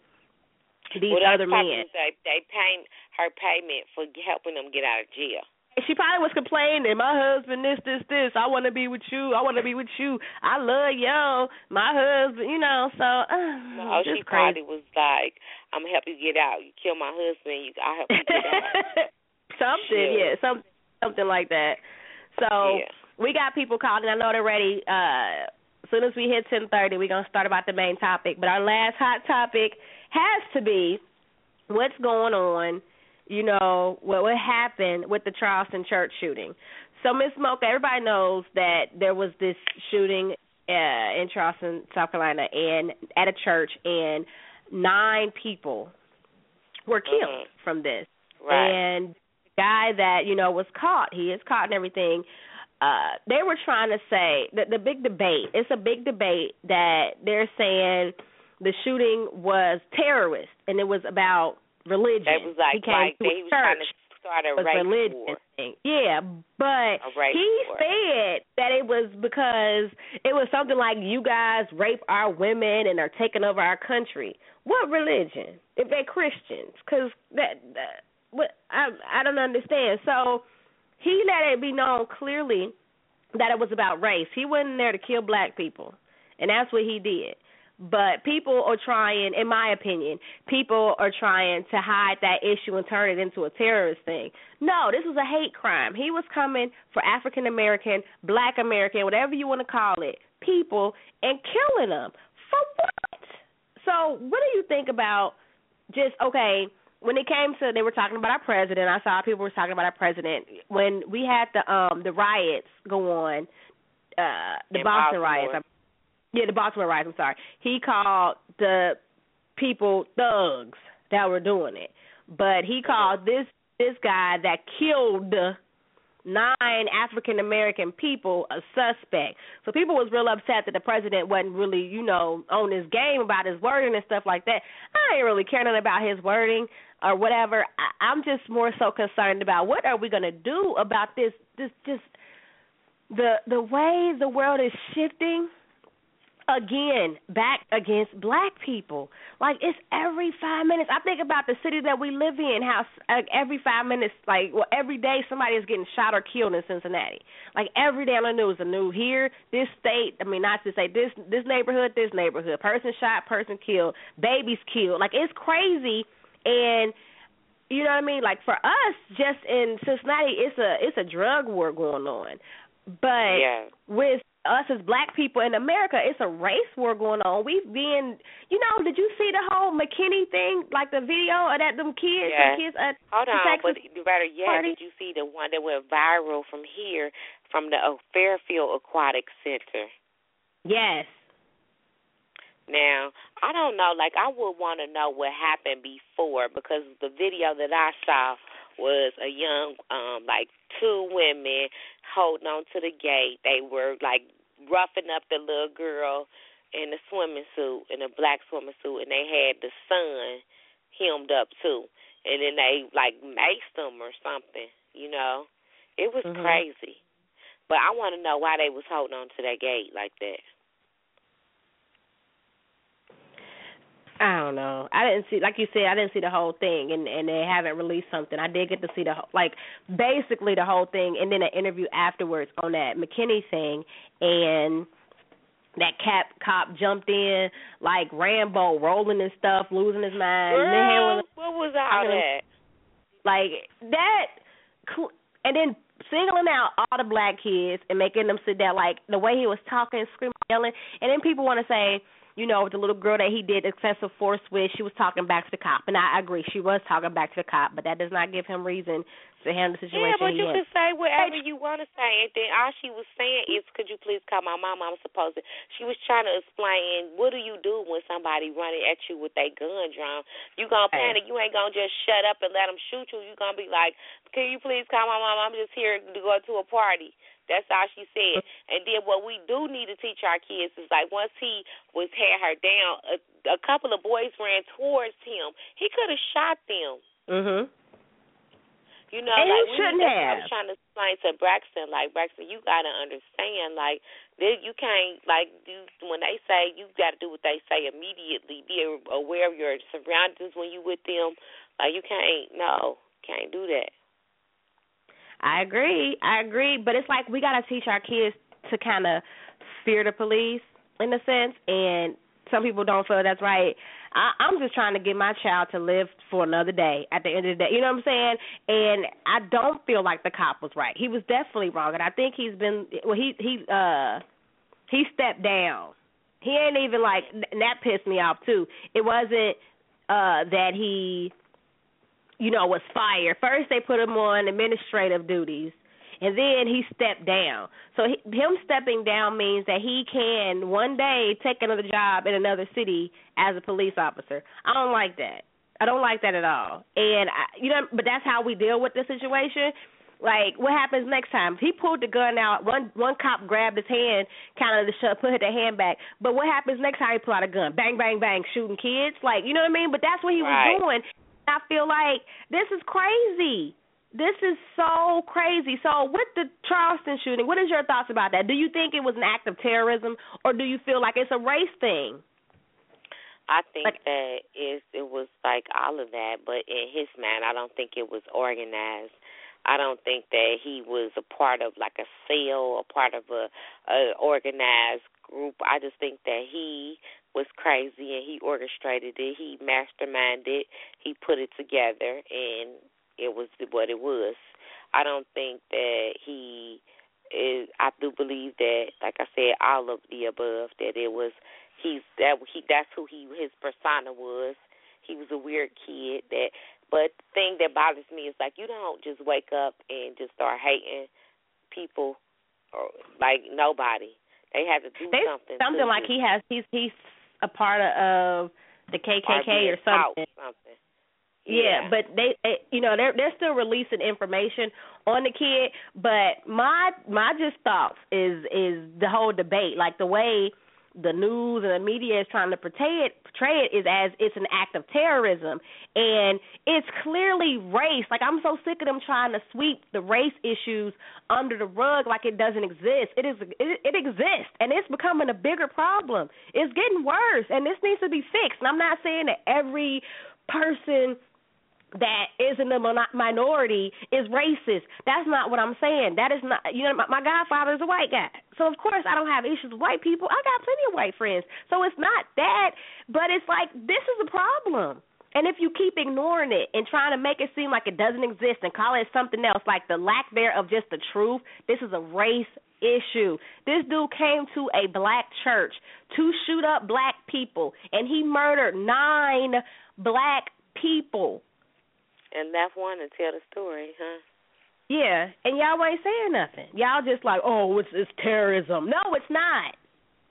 these well, other men. They they pay her payment for helping them get out of jail. She probably was complaining, my husband this, this, this. I want to be with you. I want to be with you. I love yo, my husband. You know, so uh, No, she crazy. probably was like, "I'm gonna help you get out. You kill my husband, you I'll help you get out." (laughs) something, Shit. yeah, some something like that. So yeah. we got people calling. I know they're ready. Uh, as soon as we hit ten thirty, we're gonna start about the main topic. But our last hot topic has to be what's going on. You know what what happened with the Charleston church shooting. So Miss Mocha, everybody knows that there was this shooting uh, in Charleston, South Carolina, and at a church, and nine people were killed Mhm. from this Right. and the guy that you know was caught he is caught and everything uh they were trying to say that the big debate it's a big debate that they're saying the shooting was terrorist and it was about religion was like, he came like to they a was trying church to start a was religion war. thing. Yeah, but he war. said that it was because it was something like you guys rape our women and are taking over our country. What religion? If they're Christians, because that, that what I I don't understand. So he let it be known clearly that it was about race. He wasn't there to kill black people, and that's what he did. But people are trying, in my opinion, people are trying to hide that issue and turn it into a terrorist thing. No, this was a hate crime. He was coming for African American, Black American, whatever you want to call it, people and killing them. For what? So, what do you think about just okay? When it came to, they were talking about our president. I saw people were talking about our president when we had the um the riots go on, uh the Boston riots. Yeah, the Baltimore riots. I'm sorry. He called the people thugs that were doing it, but he uh-huh. called this this guy that killed nine African American people a suspect. So people was real upset that the president wasn't really, you know, on his game about his wording and stuff like that. I ain't really caring about his wording or whatever. I, I'm just more so concerned about what are we gonna do about this this just the the way the world is shifting again back against black people. Like it's every five minutes. I think about the city that we live in. How like, uh, every five minutes, like well, every day somebody is getting shot or killed in Cincinnati. Like every day on the news, the new here, this state. I mean, not to say this this neighborhood, this neighborhood, person shot, person killed, babies killed. Like it's crazy, and you know what I mean. Like for us, just in Cincinnati, it's a it's a drug war going on. But Yeah. with us as black people in America, it's a race war going on. We've been, you know, did you see the whole McKinney thing, like the video of that them kids, them kids at Hold on, Texas but better yet, party? did you see the one that went viral from here, from the uh, Fairfield Aquatic Center? Yes. Now, I don't know. Like, I would want to know what happened before because the video that I saw was a young, um, like two women holding on to the gate. They were like roughing up the little girl in a swimming suit, in a black swimming suit, and they had the son hemmed up too. And then they like maced them or something. You know, it was Mhm. crazy. But I want to know why they was holding on to that gate like that. I don't know. I didn't see, like you said, I didn't see the whole thing, and and they haven't released something. I did get to see the like basically the whole thing, and then an interview afterwards on that McKinney thing, and that cap cop jumped in like Rambo, rolling his stuff, losing his mind. Girl, what was all that? Like that, and then singling out all the black kids and making them sit there like the way he was talking, screaming, yelling, and then people want to say you know, the little girl that he did excessive force with, she was talking back to the cop, and I agree, she was talking back to the cop, but that does not give him reason to handle the situation. Yeah, but you can say whatever you want to say, and then all she was saying is, "Could you please call my mom?" I'm supposed to. She was trying to explain what do you do when somebody running at you with their gun drawn. You gonna panic? You ain't gonna just shut up and let them shoot you. You gonna be like, "Can you please call my mom? I'm just here to go to a party." That's all she said. And then what we do need to teach our kids is like once he was had her down, a, a couple of boys ran towards him. He could have shot them. Mhm. You know, and like he shouldn't we, have. I was trying to explain to Braxton, like Braxton, you gotta understand, like they, you can't, like you when they say you got to do what they say immediately. Be aware of your surroundings when you with them. Like you can't, no, can't do that. I agree. I agree, but it's like we got to teach our kids to kind of fear the police in a sense, and some people don't feel that's right. I, I'm just trying to get my child to live for another day. At the end of the day, you know what I'm saying? And I don't feel like the cop was right. He was definitely wrong, and I think he's been well. He he uh he stepped down. He ain't even like and that pissed me off too. It wasn't uh that he you know, was fired. First, they put him on administrative duties, and then he stepped down. So he, him stepping down means that he can one day take another job in another city as a police officer. I don't like that. I don't like that at all. And I, you know, but that's how we deal with the situation. Like, what happens next time? He pulled the gun out. One one cop grabbed his hand, kind of to put the hand back. But what happens next time he pull out a gun? Bang, bang, bang, shooting kids. Like, you know what I mean? But that's what he right. was doing. I feel like this is crazy. This is so crazy. So, with the Charleston shooting, what is your thoughts about that? Do you think it was an act of terrorism, or do you feel like it's a race thing? I think Like- that it it was like all of that, but in his mind, I don't think it was organized. I don't think that he was a part of like a cell, a part of a, a organized group. I just think that he was crazy and he orchestrated it. He masterminded. It, he put it together, and it was what it was. I don't think that he is. I do believe that, like I said, all of the above. That it was. He's that he. That's who he. His persona was. He was a weird kid. That. But the thing that bothers me is like you don't just wake up and just start hating people, or like nobody. They had to do They something. something like just- he has. He's he's a part of the KKK or something. something. Yeah, but they, they, you know, they're they're still releasing information on the kid. But my my just thoughts is is the whole debate, like the way the news and the media is trying to portray it portray it is as it's an act of terrorism, and it's clearly race. Like I'm so sick of them trying to sweep the race issues under the rug like it doesn't exist. It is it, it exists, and it's becoming a bigger problem. It's getting worse, and this needs to be fixed. And I'm not saying that every person that is in the minority is racist. That's not what I'm saying. That is not. You know, my, my godfather is a white guy, so of course I don't have issues with white people. I got plenty of white friends, so it's not that. But it's like this is a problem. And if you keep ignoring it and trying to make it seem like it doesn't exist and call it something else, like the lack there of just the truth, this is a race issue. This dude came to a black church to shoot up black people, and he murdered nine black people. And left one to tell the story, huh? Yeah, and y'all ain't saying nothing. Y'all just like, oh, it's it's terrorism. No, it's not.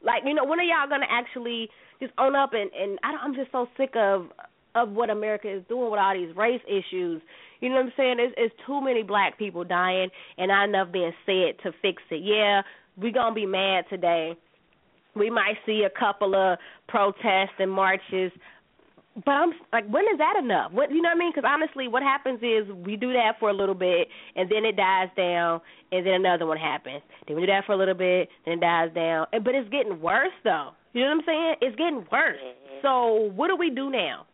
Like, you know, when are y'all gonna actually just own up and and I don't, I'm just so sick of of what America is doing with all these race issues. You know what I'm saying? It's, it's too many black people dying, and not enough being said to fix it. Yeah, we're gonna be mad today. We might see a couple of protests and marches, but I'm like, when is that enough? What you know what I mean? Because honestly, what happens is we do that for a little bit, and then it dies down, and then another one happens. Then we do that for a little bit, then it dies down. And, but it's getting worse though. You know what I'm saying? It's getting worse. Mhm. So what do we do now?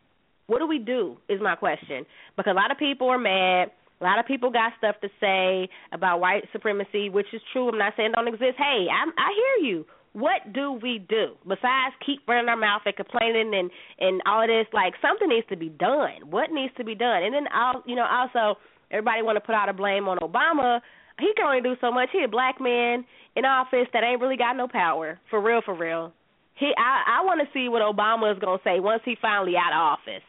What do we do is my question because a lot of people are mad. A lot of people got stuff to say about white supremacy, which is true. I'm not saying don't exist. Hey, I'm, I hear you. What do we do besides keep running our mouth and complaining and and all of this? Like something needs to be done. What needs to be done? And then I'll you know also everybody want to put out a blame on Obama. He can only do so much. He a black man in office that ain't really got no power for real, for real. He I I want to see what Obama is gonna say once he finally out of office.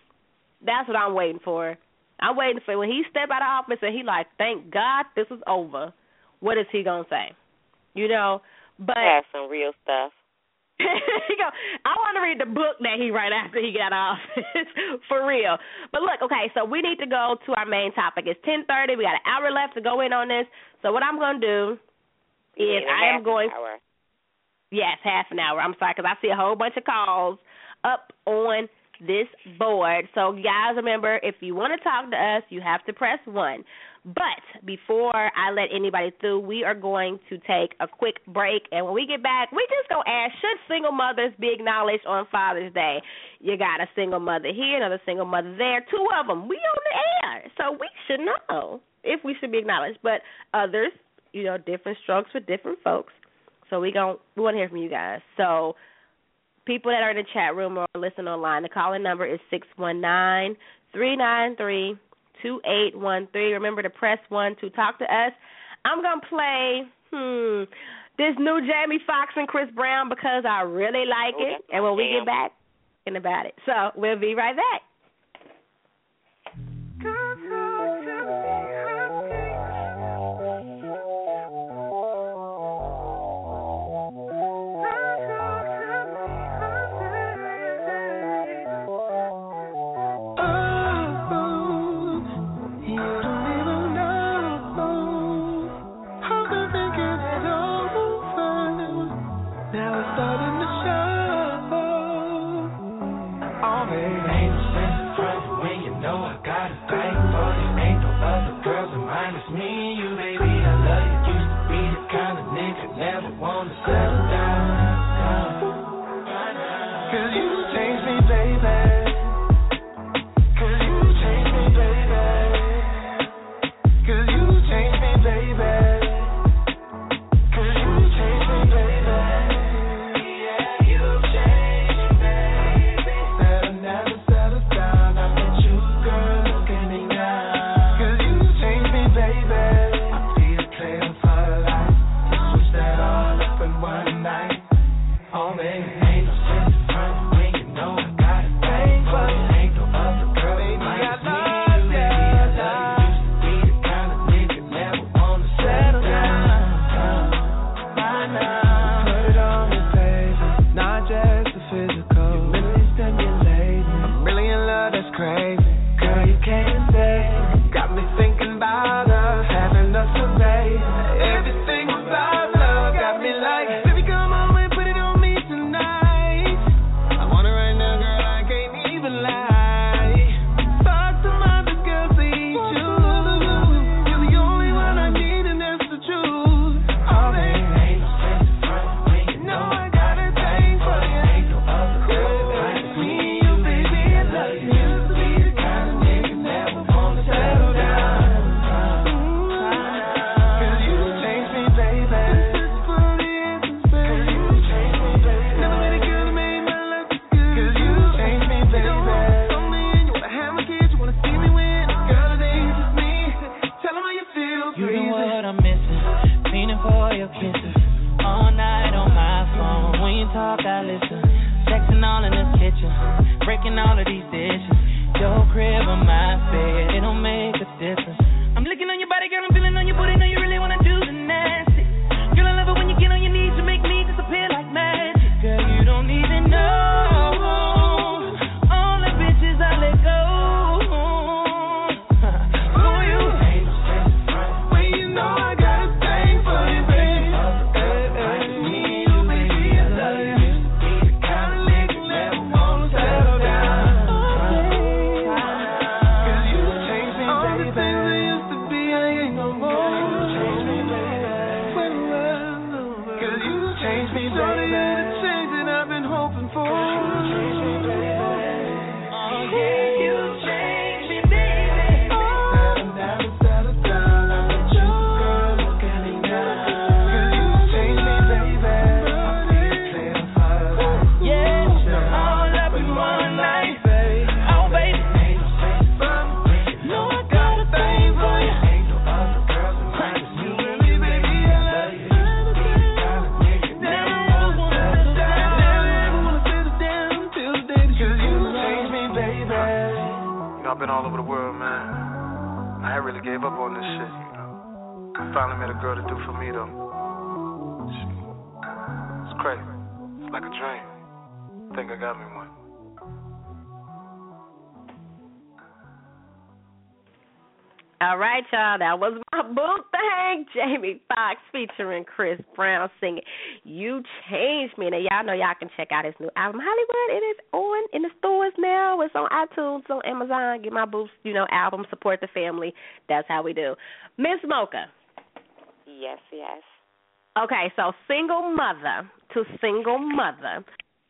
That's what I'm waiting for. I'm waiting for when he step out of office and he like, thank God this is over. What is he gonna say? You know, but That's some real stuff. (laughs) he go, I want to read the book that he write after he got off. (laughs) For real. But look, okay, so we need to go to our main topic. It's ten thirty. We got an hour left to go in on this. So what I'm going to do is I am going. Hour. Yes, half an hour. I'm sorry because I see a whole bunch of calls up on this board. So guys, remember if you want to talk to us, you have to press one. But before I let anybody through, we are going to take a quick break. And when we get back, we just going to ask should single mothers be acknowledged on Father's Day? You got a single mother here, another single mother there, two of them. We on the air. So we should know if we should be acknowledged. But others, you know, different strokes for different folks. So we going we want to hear from you guys. So people that are in the chat room or listen online, the calling number is six one nine three nine three two eight one three. Remember to press one to talk to us. I'm gonna play hmm this new Jamie Foxx and Chris Brown because I really like it. And when we get back, thinking about it. So we'll be right back. Girl to do for me, though. It's crazy. It's like a dream. I think I got me one. All right, y'all. That was my book thing. Jamie Foxx featuring Chris Brown singing "You Changed Me." And y'all know y'all can check out his new album Hollywood. It is on in the stores now. It's on iTunes, on Amazon. Get my boost, you know, album. Support the family. That's how we do. Miss Mocha. Yes, yes. Okay, so single mother to single mother.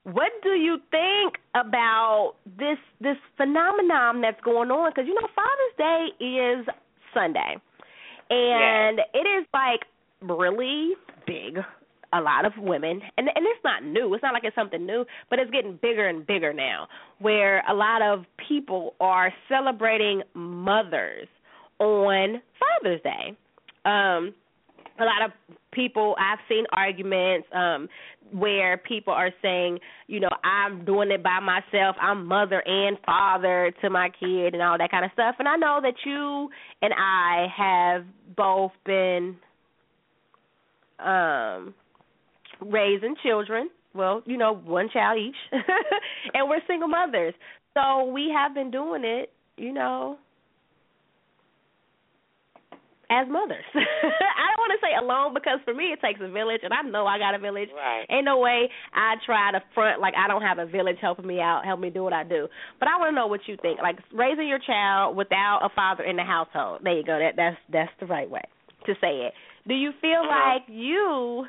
What do you think about this this phenomenon that's going on? Because you know Father's Day is Sunday, and yes. it is like really big. A lot of women, and and it's not new. It's not like it's something new, but it's getting bigger and bigger now. Where a lot of people are celebrating mothers on Father's Day. Um, a lot of people I've seen arguments um where people are saying, you know, I'm doing it by myself. I'm mother and father to my kid and all that kind of stuff. And I know that you and I have both been um raising children. Well, you know, one child each. (laughs) and we're single mothers. So we have been doing it, you know, as mothers. (laughs) I don't want to say alone because for me it takes a village, and I know I got a village. Right. Ain't no way I try to front like I don't have a village helping me out, help me do what I do. But I want to know what you think. Like raising your child without a father in the household. There you go. That that's that's the right way to say it. Do you feel Uh-huh. like you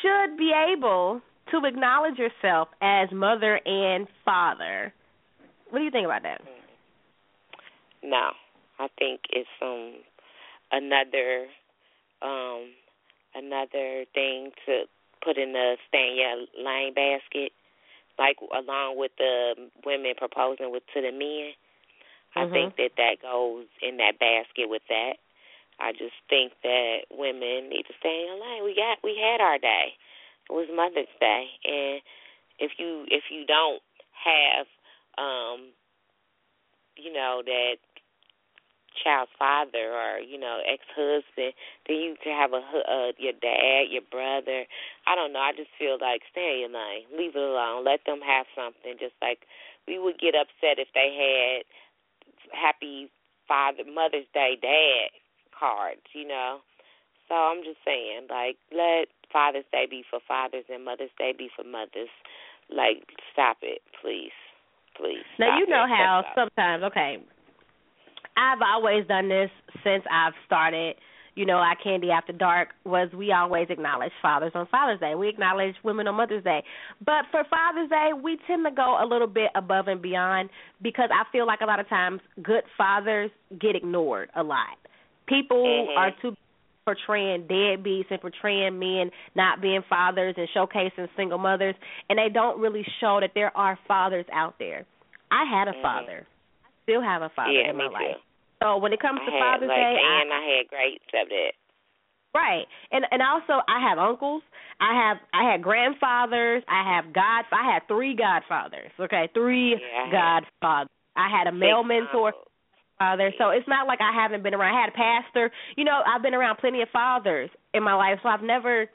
should be able to acknowledge yourself as mother and father? What do you think about that? No, I think it's um another um another thing to put in the stay in your lane basket, like along with the women proposing with to the men. I Mhm. think that that goes in that basket with that. I just think that women need to stay in your lane. We got we had our day. It was Mother's Day, and if you if you don't have um you know that child's father or you know ex husband, then you to have a uh, your dad, your brother. I don't know. I just feel like stay in your lane, leave it alone, let them have something. Just like we would get upset if they had happy Father Mother's Day dad cards, you know. So I'm just saying, like, let Father's Day be for fathers and Mother's Day be for mothers. Like, stop it, please, please. Now you know it. how sometimes okay. I've always done this since I've started, you know, iCandi After Dark was we always acknowledge fathers on Father's Day. We acknowledge women on Mother's Day. But for Father's Day, we tend to go a little bit above and beyond because I feel like a lot of times good fathers get ignored a lot. People Mhm. are too portraying deadbeats and portraying men not being fathers and showcasing single mothers and they don't really show that there are fathers out there. I had a Mhm. father. I still have a father yeah, in my life. too. So when it comes I to had Father's like, Day, I, and I had greats of that. right, and and also I have uncles. I have I had grandfathers. I have god. I had three godfathers. Okay, three Yeah, I had godfathers. I had a male mentor father. So it's not like I haven't been around. I had a pastor. You know, I've been around plenty of fathers in my life, so I've never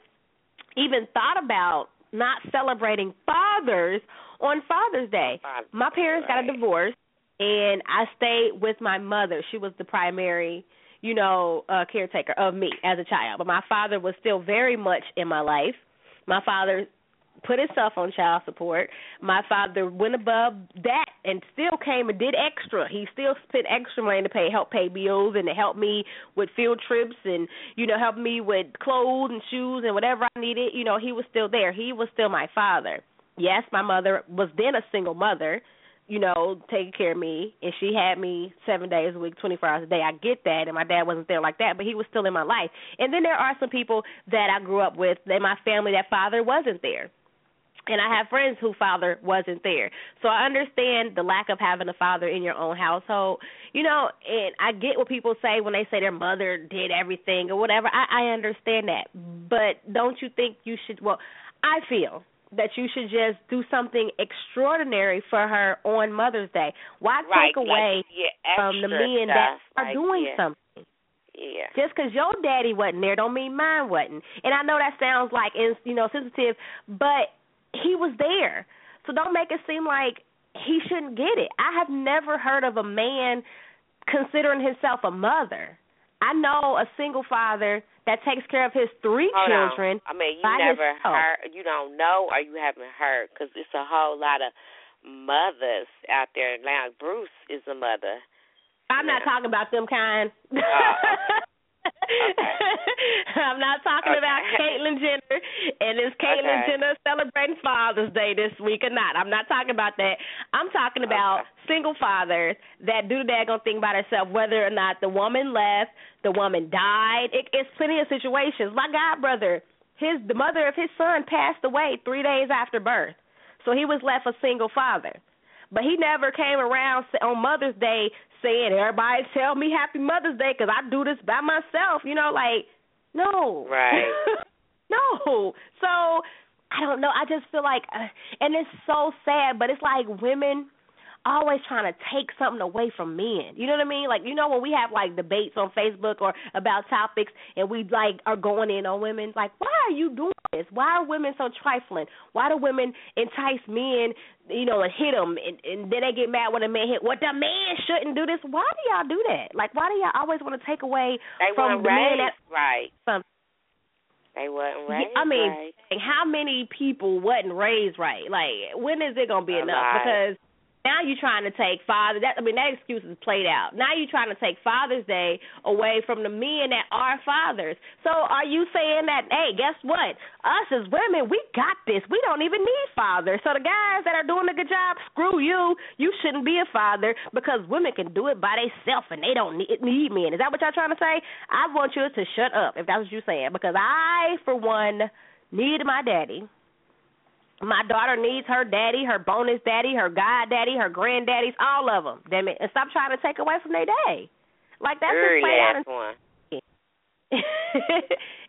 even thought about not celebrating fathers on Father's Day. My parents got a divorce and I stayed with my mother. She was the primary, you know, uh caretaker of me as a child. But my father was still very much in my life. My father put himself on child support. My father went above that and still came and did extra. He still spent extra money to pay help pay bills and to help me with field trips and you know help me with clothes and shoes and whatever I needed. You know he was still there. He was still my father. Yes, my mother was then a single mother. You know, taking care of me, and she had me seven days a week, twenty four hours a day. I get that, and my dad wasn't there like that, but he was still in my life. And then there are some people that I grew up with in my family that father wasn't there and I have friends whose father wasn't there. So I understand the lack of having a father in your own household. You know, and I get what people say when they say their mother did everything or whatever. I, I understand that. But don't you think you should well, I feel that you should just do something extraordinary for her on Mother's Day. Why right, take away like, yeah, from the men stuff, that are like, doing yeah. something? Yeah. Just because your daddy wasn't there, don't mean mine wasn't. And I know that sounds like you know sensitive, but he was there. So don't make it seem like he shouldn't get it. I have never heard of a man considering himself a mother. I know a single father that takes care of his three Hold children. On. I mean, you never heard, you don't know, or you haven't heard, because it's a whole lot of mothers out there. Now, Bruce is a mother. I'm not talking about them kind. Uh-uh. (laughs) (laughs) I'm not talking Okay. about Caitlyn Jenner and is Caitlyn Okay. Jenner celebrating Father's Day this week or not. I'm not talking about that. I'm talking about single fathers that do the daggone thing by themselves, whether or not the woman left, the woman died. It, it's plenty of situations. My god brother, his the mother of his son passed away three days after birth, so he was left a single father. But he never came around on Mother's Day saying, "Everybody tell me Happy Mother's Day because I do this by myself." You know, like no, Right. (laughs) no. So I don't know. I just feel like, uh, and it's so sad, but it's like women always trying to take something away from men. You know what I mean? Like you know when we have like debates on Facebook or about topics and we like are going in on women, like why are you doing this? Why are women so trifling? Why do women entice men, you know, and hit them and, and then they get mad when a man hit? What the man shouldn't do this? Why do y'all do that? Like why do y'all always want to take away They from man that right. some They wasn't yeah, raised I mean, right. how many people wasn't raised right? Like, when is it gonna be A enough? lot. Because now you're trying to take father. That I mean, that excuse is played out. Now you're trying to take Father's Day away from the men that are fathers. So are you saying that? Hey, guess what? Us as women, we got this. We don't even need fathers. So the guys that are doing a good job, screw you. You shouldn't be a father because women can do it by themselves and they don't need, need men. Is that what y'all trying to say? I want you to shut up if that's what you're saying because I, for one, need my daddy. My daughter needs her daddy, her bonus daddy, her god daddy, her granddaddies, all of them. Damn it! And stop trying to take away from their day. Like that's just played out. one. (laughs)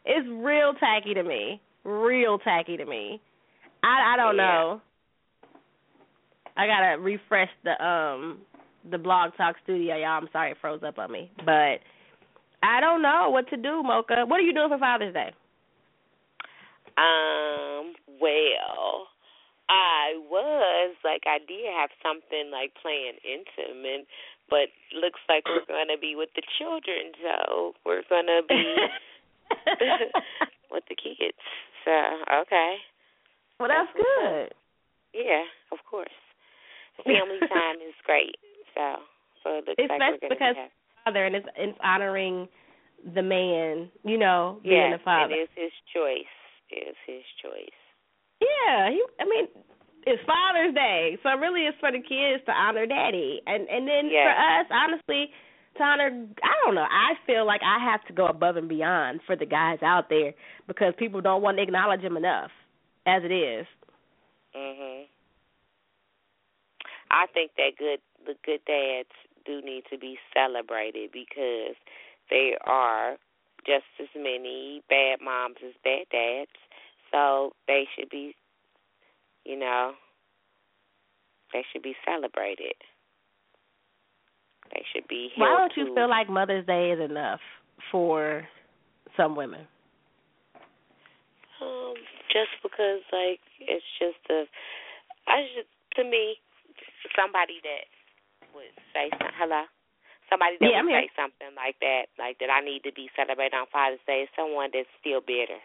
it's real tacky to me. Real tacky to me. I I don't Yeah. know. I gotta refresh the um the blog talk studio, y'all. I'm sorry it froze up on me. But I don't know what to do, Mocha. What are you doing for Father's Day? Um, well, I was like I did have something like playing intimate, but looks like we're (coughs) gonna be with the children, so we're gonna be (laughs) with the kids. So okay, well, that's That's good. yeah, of course. (laughs) Family time is great. So, so it looks like we're gonna because be father and it's it's honoring the man, you know, being yeah, the father. it's his choice. It's his choice. Yeah, he. I mean, it's Father's Day, so really it's for the kids to honor Daddy, and and then Yeah. for us, honestly, to honor. I don't know. I feel like I have to go above and beyond for the guys out there because people don't want to acknowledge him enough, as it is. Mhm. I think that good the good dads do need to be celebrated because there are just as many bad moms as bad dads. So they should be you know they should be celebrated. They should be Why don't you to- feel like Mother's Day is enough for some women? Um, just because like it's just a, I just to me, somebody that would say hello, somebody that Yeah, would say something like that, like that I need to be celebrated on Father's Day is someone that's still bitter.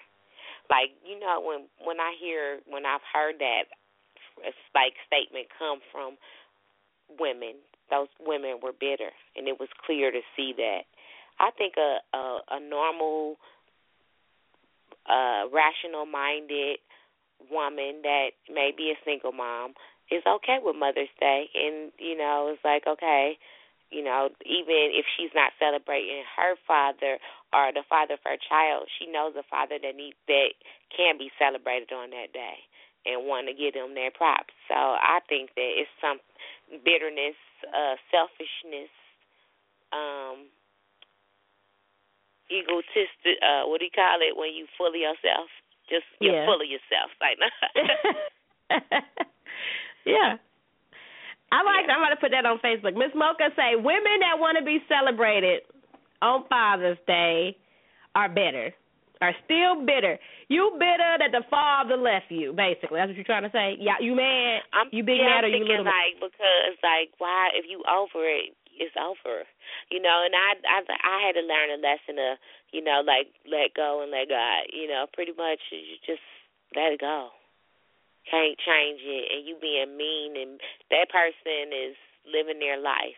Like you know when when I hear when I've heard that like statement come from women, those women were bitter, and it was clear to see that. I think a a, a normal uh rational minded woman that may be a single mom is okay with Mother's Day and you know, it's like okay, you know, even if she's not celebrating her father or the father of her child, she knows a father that needs that can be celebrated on that day and want to give them their props. So I think that it's some bitterness, uh selfishness, um egotistic uh what do you call it when you full of yourself Just you're Yeah. full of yourself. Like (laughs) (laughs) yeah. I like. Yeah. I'm gonna put that on Facebook. Miss Mocha say women that want to be celebrated on Father's Day are bitter, are still bitter. You bitter that the father left you. Basically, that's what you're trying to say. Yeah, you mad? I'm you big mad or you little? like because like why if you over it, it's over. You know, and I I I had to learn a lesson of you know like let go and let God. You know, pretty much you just let it go. Can't change it, and you being mean, and that person is living their life.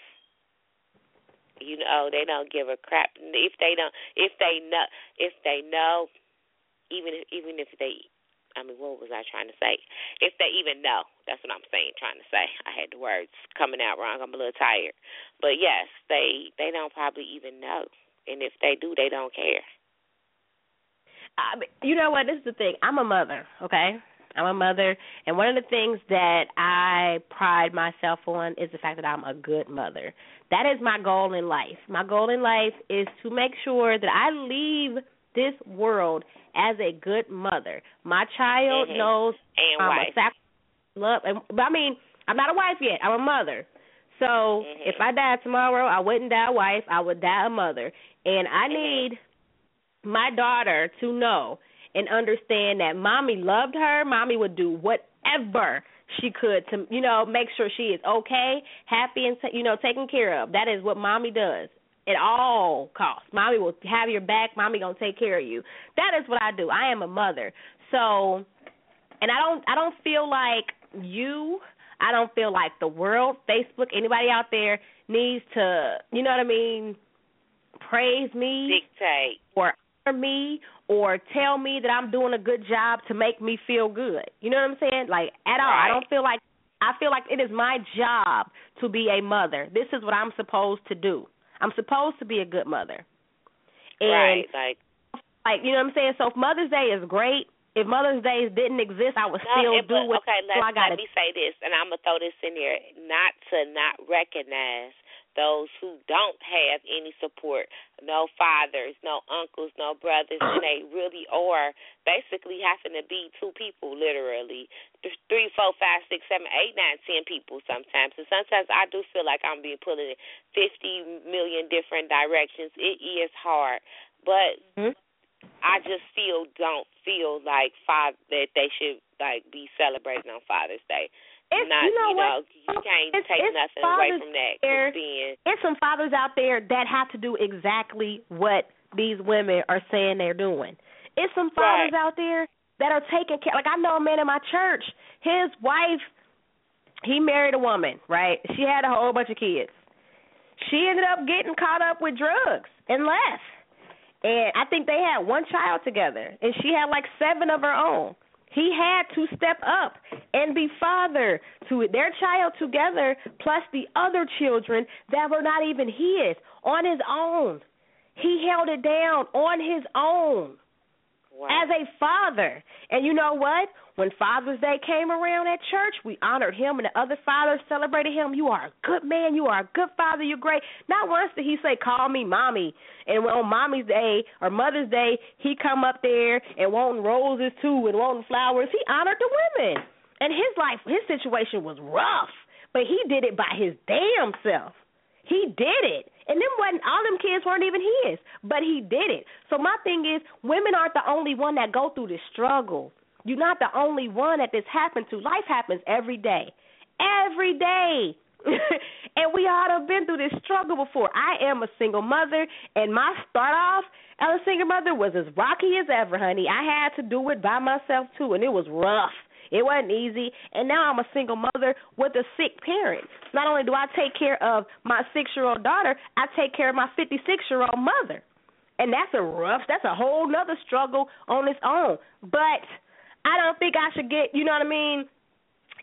You know, they don't give a crap if they don't. If they know, if they know, even if, even if they I mean, what was I trying to say? If they even know, that's what I'm saying, trying to say. I had the words coming out wrong. I'm a little tired, but yes, they they don't probably even know, and if they do, they don't care. I you know what? This is the thing. I'm a mother, okay? I'm a mother, and one of the things that I pride myself on is the fact that I'm a good mother. That is my goal in life. My goal in life is to make sure that I leave this world as a good mother. My child Mhm. knows And I'm wife. a sac- love, and, but I mean, I'm not a wife yet. I'm a mother. So Mhm. if I died tomorrow, I wouldn't die a wife. I would die a mother, and I Mhm. need my daughter to know and understand that mommy loved her. Mommy would do whatever she could to, you know, make sure she is okay, happy, and you know, taken care of. That is what mommy does at all costs. Mommy will have your back. Mommy gonna take care of you. That is what I do. I am a mother. So, and I don't, I don't feel like you. I don't feel like the world, Facebook, anybody out there needs to, you know what I mean, praise me Dictate. or me or tell me that I'm doing a good job to make me feel good. You know what I'm saying? Like at all. I don't feel like I feel like it is my job to be a mother. This is what I'm supposed to do. I'm supposed to be a good mother. And right. Like like you know what I'm saying? So if Mother's Day is great, if Mother's Day didn't exist, I would no, still it- do what okay. Let, I got let me say this, and I'm gonna throw this in there. Not to not recognize those who don't have any support, no fathers, no uncles, no brothers, and they really are basically having to be two people, literally three, four, five, six, seven, eight, nine, ten people sometimes. And sometimes I do feel like I'm being pulled in fifty million different directions. It is hard, but Mhm. I just still don't feel like father that they should like be celebrating on Father's Day. It's, Not you know you what? know you can't It's- take it's nothing away from that. 'cause then There's some fathers out there that have to do exactly what these women are saying they're doing. It's some fathers Right. out there that are taking care. Like I know a man in my church. His wife, he married a woman, right? She had a whole bunch of kids. She ended up getting caught up with drugs and left. And I think they had one child together, and she had like seven of her own. He had to step up and be father to their child together, plus the other children that were not even his, on his own. He held it down on his own wow. as a father. And you know what? When Father's Day came around at church, we honored him and the other fathers celebrated him. You are a good man. You are a good father. You're great. Not once did he say, call me mommy. And on Mommy's Day or Mother's Day, he come up there and wanting roses too and wanting flowers. He honored the women. And his life, his situation was rough, but he did it by his damn self. He did it. And them wasn't all them kids weren't even his, but he did it. So my thing is, women aren't the only one that go through this struggle. You're not the only one that this happened to. Life happens every day. Every day. (laughs) and we all have been through this struggle before. I am a single mother, and my start off as a single mother was as rocky as ever, honey. I had to do it by myself too, and it was rough. It wasn't easy. And now I'm a single mother with a sick parent. Not only do I take care of my six year old daughter, I take care of my 56 year old mother. And that's a rough, that's a whole nother struggle on its own. But I don't think I should get, you know what I mean,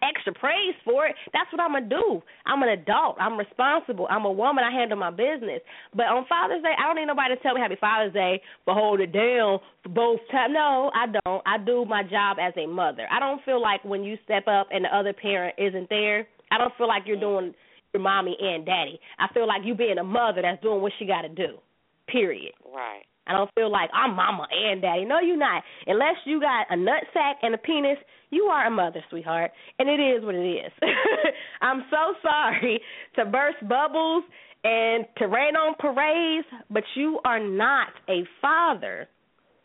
extra praise for it. That's what I'm gonna do. I'm an adult. I'm responsible. I'm a woman. I handle my business. But on Father's Day, I don't need nobody to tell me Happy Father's Day, but hold it down for both times. No, I don't. I do my job as a mother. I don't feel like when you step up and the other parent isn't there, I don't feel like you're doing your mommy and daddy. I feel like you being a mother that's doing what she got to do. Period. Right. I don't feel like I'm mama and daddy. No, you're not. Unless you got a nut sack and a penis, you are a mother, sweetheart. And it is what it is. (laughs) I'm so sorry to burst bubbles and to rain on parades, but you are not a father.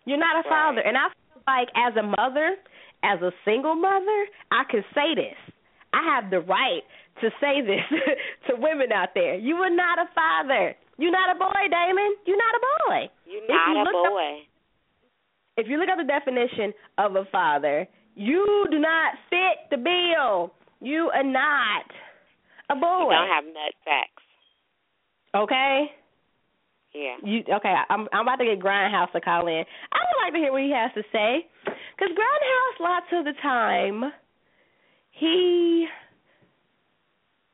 You're not a father. And I feel like as a mother, as a single mother, I can say this. I have the right to say this (laughs) to women out there. You are not a father. You're not a boy, Damon. You're not a boy. You're not you a boy. Up, if you look at the definition of a father, you do not fit the bill. You are not a boy. You don't have nut sacks. Okay. Yeah. You okay? I'm I'm about to get Grindhouse to call in. I would like to hear what he has to say, because Grindhouse lots of the time, he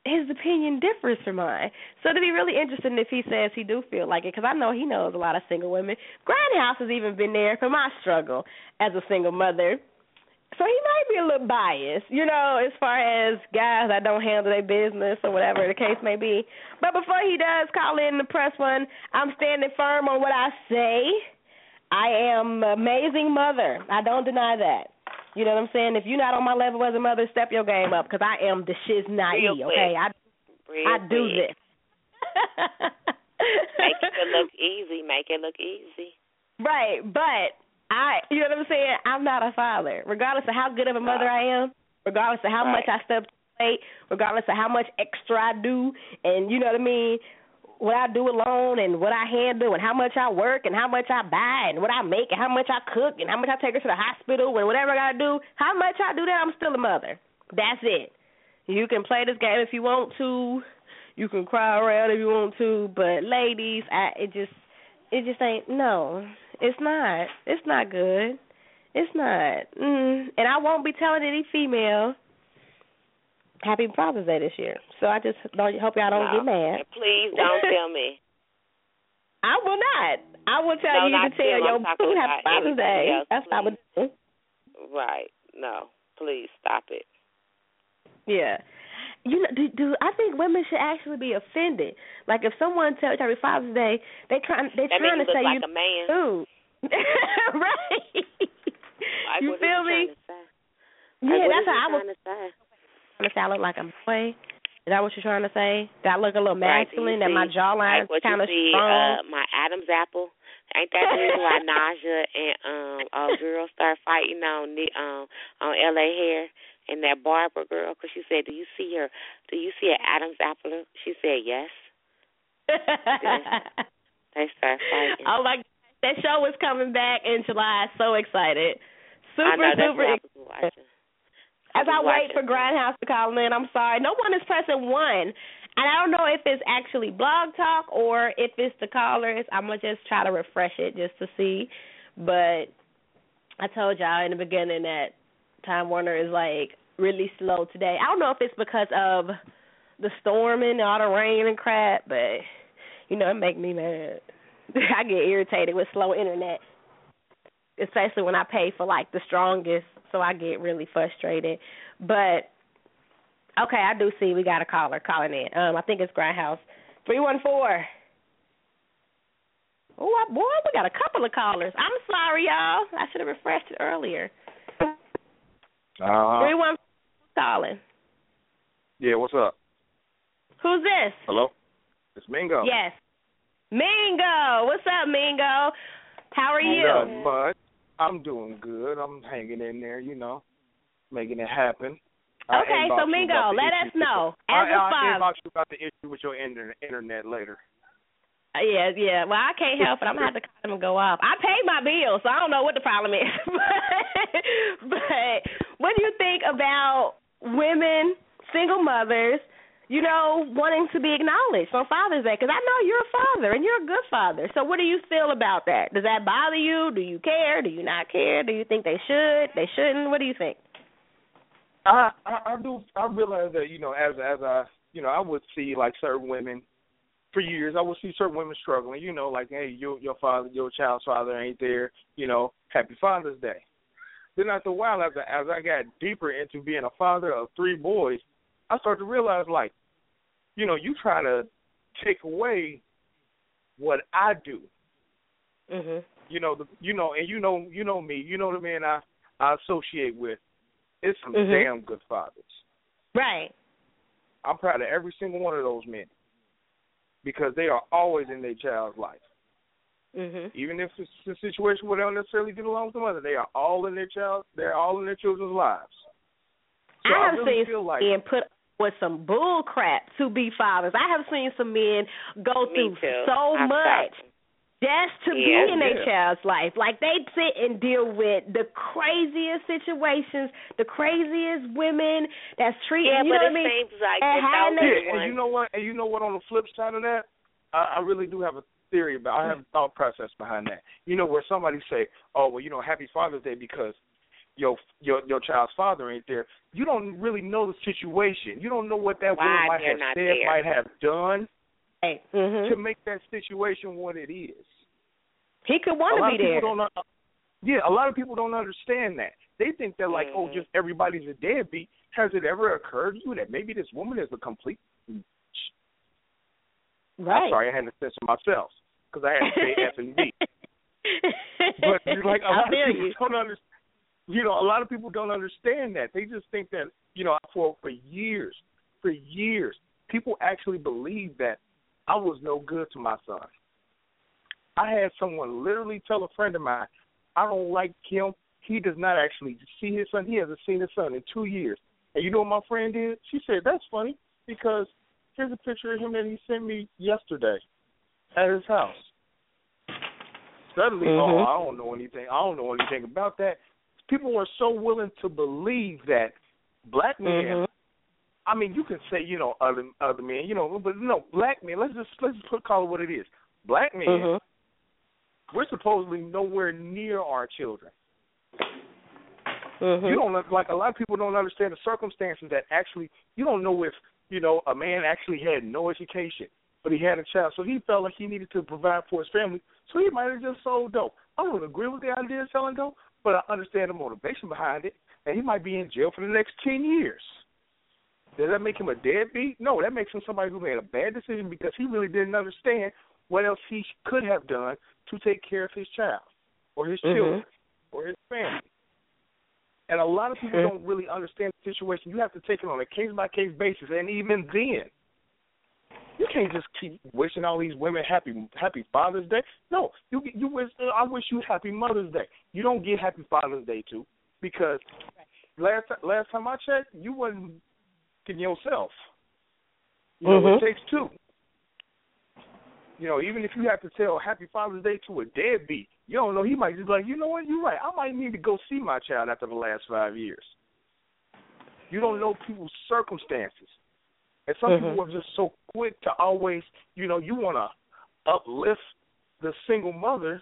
his opinion differs from mine. So it'd be really interesting if he says he do feel like it, because I know he knows a lot of single women. Grindhouse has even been there for my struggle as a single mother. So he might be a little biased, you know, as far as guys that don't handle their business or whatever the case may be. But before he does call in the press one, I'm standing firm on what I say. I am amazing mother. I don't deny that. You know what I'm saying? If you're not on my level as a mother, step your game up because I am the shiz naive. Okay, I Real I do quick. this. (laughs) Make it look (laughs) easy. Make it look easy. Right, but I, you know what I'm saying? I'm not a father, regardless of how good of a mother I am, regardless of how much I step to the plate, regardless of how much extra I do, and you know what I mean. What I do alone and what I handle and how much I work and how much I buy and what I make and how much I cook and how much I take her to the hospital and whatever I gotta do, how much I do that, I'm still a mother. That's it. You can play this game if you want to. You can cry around if you want to, but ladies, I it just it just ain't no. It's not. It's not good. It's not. Mm. And I won't be telling any female Happy Father's Day this year. So I just don't hope y'all don't no. get mad. Please don't tell me. (laughs) I will not. I will tell No, you to tell your boo Happy Father's Day. else, That's what I would do. Right. No. Please stop it. Yeah. You know, do, do I think women should actually be offended? Like if someone tells you Happy Father's Day, they trying they That trying to say like you a man. too. (laughs) right. Like, you feel me? trying to say? Yeah, that's how I was trying to say? trying to say I look like a boy. Is that what you're trying to say? I look a little Right, masculine? that my jawline like what kind of strong? uh, my Adam's apple. Ain't that the reason why Naja and um a girl start fighting on the um on L.A. Hair and that Barbara girl? Because she said, "Do you see her? Do you see an Adam's apple?" She said, "Yes." (laughs) They start fighting. oh my! That show is coming back in July. So excited! Super, I know super. what I was watching. As I wait for Grindhouse to call in, I'm sorry, no one is pressing one, and I don't know if it's actually Blog Talk or if it's the callers. I'm gonna just try to refresh it just to see. But I told y'all in the beginning that Time Warner is like really slow today. I don't know if it's because of the storming, and all the rain and crap, but you know it make me mad. (laughs) I get irritated with slow internet especially when I pay for like the strongest, so I get really frustrated. But okay, I do see we got a caller calling in. Um, I think it's Grindhouse three one four. Oh boy, we got a couple of callers. I'm sorry, y'all. I should have refreshed it earlier. Uh, Three one calling. yeah, what's up? Who's this? Hello? It's Mingo. Yes, Mingo. What's up, Mingo? How are you? Nothing much. I'm doing good. I'm hanging in there, you know, making it happen. Okay, so Mingo, let us know. As I, a father, inbox you about the issue with your inter- internet later. Uh, Yeah, yeah. Well, I can't help it. I'm gonna have to call them and go off. I paid my bills, so I don't know what the problem is. (laughs) but, but what do you think about women, single mothers, you know, wanting to be acknowledged on Father's Day? Because I know you're a father and you're a good father. So what do you feel about that? Does that bother you? Do you care? Do you not care? Do you think they should? They shouldn't? What do you think? I, I I do I realize that you know as as I you know I would see like certain women for years I would see certain women struggling you know like hey your your father your child's father ain't there you know happy Father's Day then after a while as I, as I got deeper into being a father of three boys I started to realize like you know you try to take away what I do Mhm. You know the you know and you know you know me. You know the man I I associate with. It's some Mhm. damn good fathers. Right. I'm proud of every single one of those men because they are always in their child's life. Mhm. Even if it's a situation where they don't necessarily get along with the mother, they are all in their child. They're all in their children's lives. So I have really seen feel like put up with some bull crap to be fathers. I have seen some men go Me through too. so I've much stopped. just to Yeah, be in their yeah. child's life. Like they sit and deal with the craziest situations, the craziest women that's treating Yeah, you but know it what I mean? seems like And that how those Yeah, and you know what? And you know what? On the flip side of that, I, I really do have a theory about. I have a thought process behind that. You know, where somebody say, "Oh, well, you know, Happy Father's Day because your your your child's father ain't there." You don't really know the situation. You don't know what that Why woman might have said, there. might have done mhm. to make that situation what it is. He could want to be there. don't. Yeah, a lot of people don't understand that. They think that like, oh, Mhm. just everybody's a deadbeat. Has it ever occurred to you that maybe this woman is a complete? right. I'm sorry, I had to censor myself because I had to say F and B. (laughs) But you're like a I lot of people you. don't understand. You know, a lot of people don't understand that. They just think that you know, for for years, for years, people actually believe that I was no good to my son. I had someone literally tell a friend of mine, I don't like him. He does not actually see his son. He hasn't seen his son in two years. And you know what my friend did? She said, That's funny because here's a picture of him that he sent me yesterday at his house. Suddenly, Mhm. oh, I don't know anything. I don't know anything about that. People are so willing to believe that black men. Mhm. I mean, you can say you know other other men, you know, but no black men. Let's just let's just put call it what it is. Black men. Mhm. We're supposedly nowhere near our children. Mhm. You don't like a lot of people don't understand the circumstances that actually you don't know if you know a man actually had no education, but he had a child, so he felt like he needed to provide for his family, so he might have just sold dope. I don't agree with the idea of selling dope, but I understand the motivation behind it, and he might be in jail for the next ten years. Does that make him a deadbeat? No, that makes him somebody who made a bad decision because he really didn't understand what else he could have done to take care of his child or his Mhm. children or his family. And a lot of people Mhm. don't really understand the situation. You have to take it on a case by case basis, and even then, you can't just keep wishing all these women happy Happy Father's Day. No, you you wish I wish you Happy Mother's Day. You don't get Happy Father's Day too, because last last time I checked, you wasn't getting yourself. You know, Mhm. it takes two. You know, even if you have to tell Happy Father's Day to a deadbeat, you don't know. He might just be like, you know what, you're right. I might need to go see my child after the last five years. You don't know people's circumstances, and some Mhm. people are just so quick to always, you know, you want to uplift the single mother.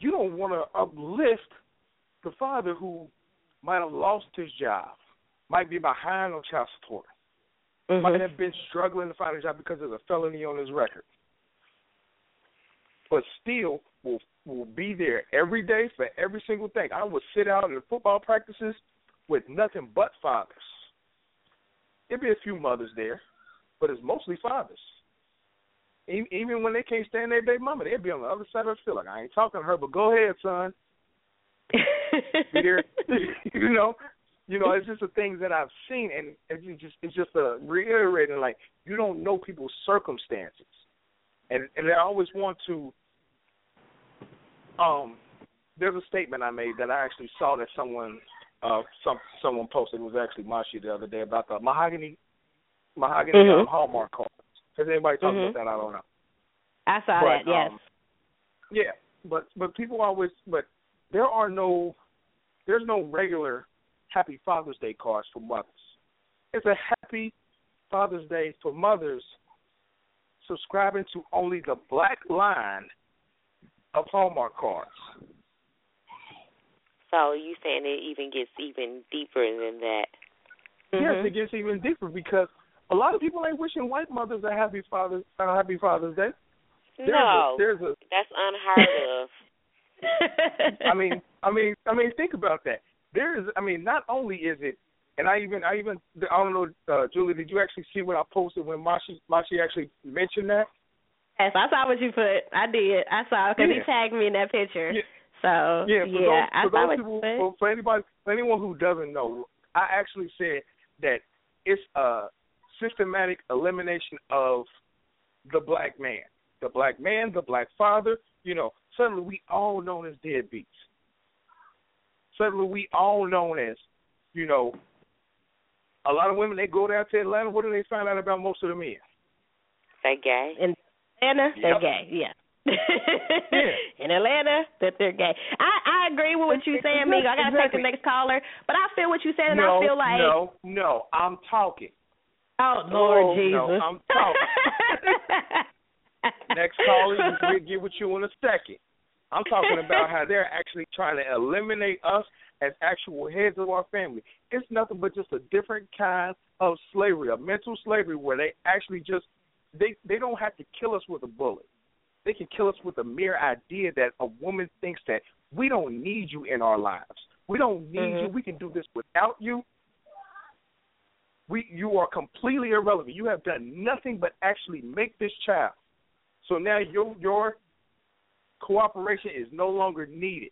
You don't want to uplift the father who might have lost his job, might be behind on child support might Mhm. have been struggling to find a job because of a felony on his record. But still will will be there every day for every single thing. I would sit out in the football practices with nothing but fathers. There'd be a few mothers there, but it's mostly fathers. Even when they can't stand their baby mama, they'd be on the other side of the field. Like I ain't talking to her, but go ahead, son. You (laughs) (laughs) know, you know, it's just the things that I've seen, and it's just it's just a reiterating like you don't know people's circumstances, and and I always want to. Um, there's a statement I made that I actually saw that someone, uh, some someone posted. It was actually Mashi the other day about the mahogany, mahogany Mhm. um, Hallmark cards. Has anybody talked Mhm. about that? I don't know. I saw But, that. Yes. um, Yeah, but but people always but there are no there's no regular Happy Father's Day cards for mothers. It's a Happy Father's Day for mothers subscribing to only the black line of Hallmark cards. So you saying it even gets even deeper than that? Yes, Mhm. it gets even deeper because a lot of people ain't wishing white mothers a happy Father's a happy Father's Day. There's no, a, there's a that's unheard of. (laughs) I mean, I mean, I mean, think about that. There is, I mean, not only is it, and I even, I even, I don't know, uh, Julie, did you actually see what I posted when Mashi, Mashi actually mentioned that? Yes, I saw what you put. I did. I saw because Yeah. he tagged me in that picture. Yeah. So Yeah, for yeah, those, for saw those people, for, for anybody, for anyone who doesn't know, I actually said that it's a systematic elimination of the black man, the black man, the black father. You know, suddenly we all known as deadbeats. Suddenly we all known as, you know, a lot of women they go down to Atlanta. What do they find out about most of the men? They gay. In Atlanta, they're Yep. gay. Yeah. Yeah. (laughs) In Atlanta, that they're gay. I I agree with what you're saying, Migo. I gotta take the next caller, but I feel what you're saying, and no, I feel like, no, no. I'm talking. oh, oh Lord Oh, Jesus. no, I'm talking. (laughs) Next caller, we'll get with you in a second. I'm talking about how they're actually trying to eliminate us as actual heads of our family. It's nothing but just a different kind of slavery, a mental slavery where they actually just they they don't have to kill us with a bullet. They can kill us with the mere idea that a woman thinks that we don't need you in our lives. We don't need you. Mhm. We can do this without you. We you are completely irrelevant. You have done nothing but actually make this child. So now your your cooperation is no longer needed.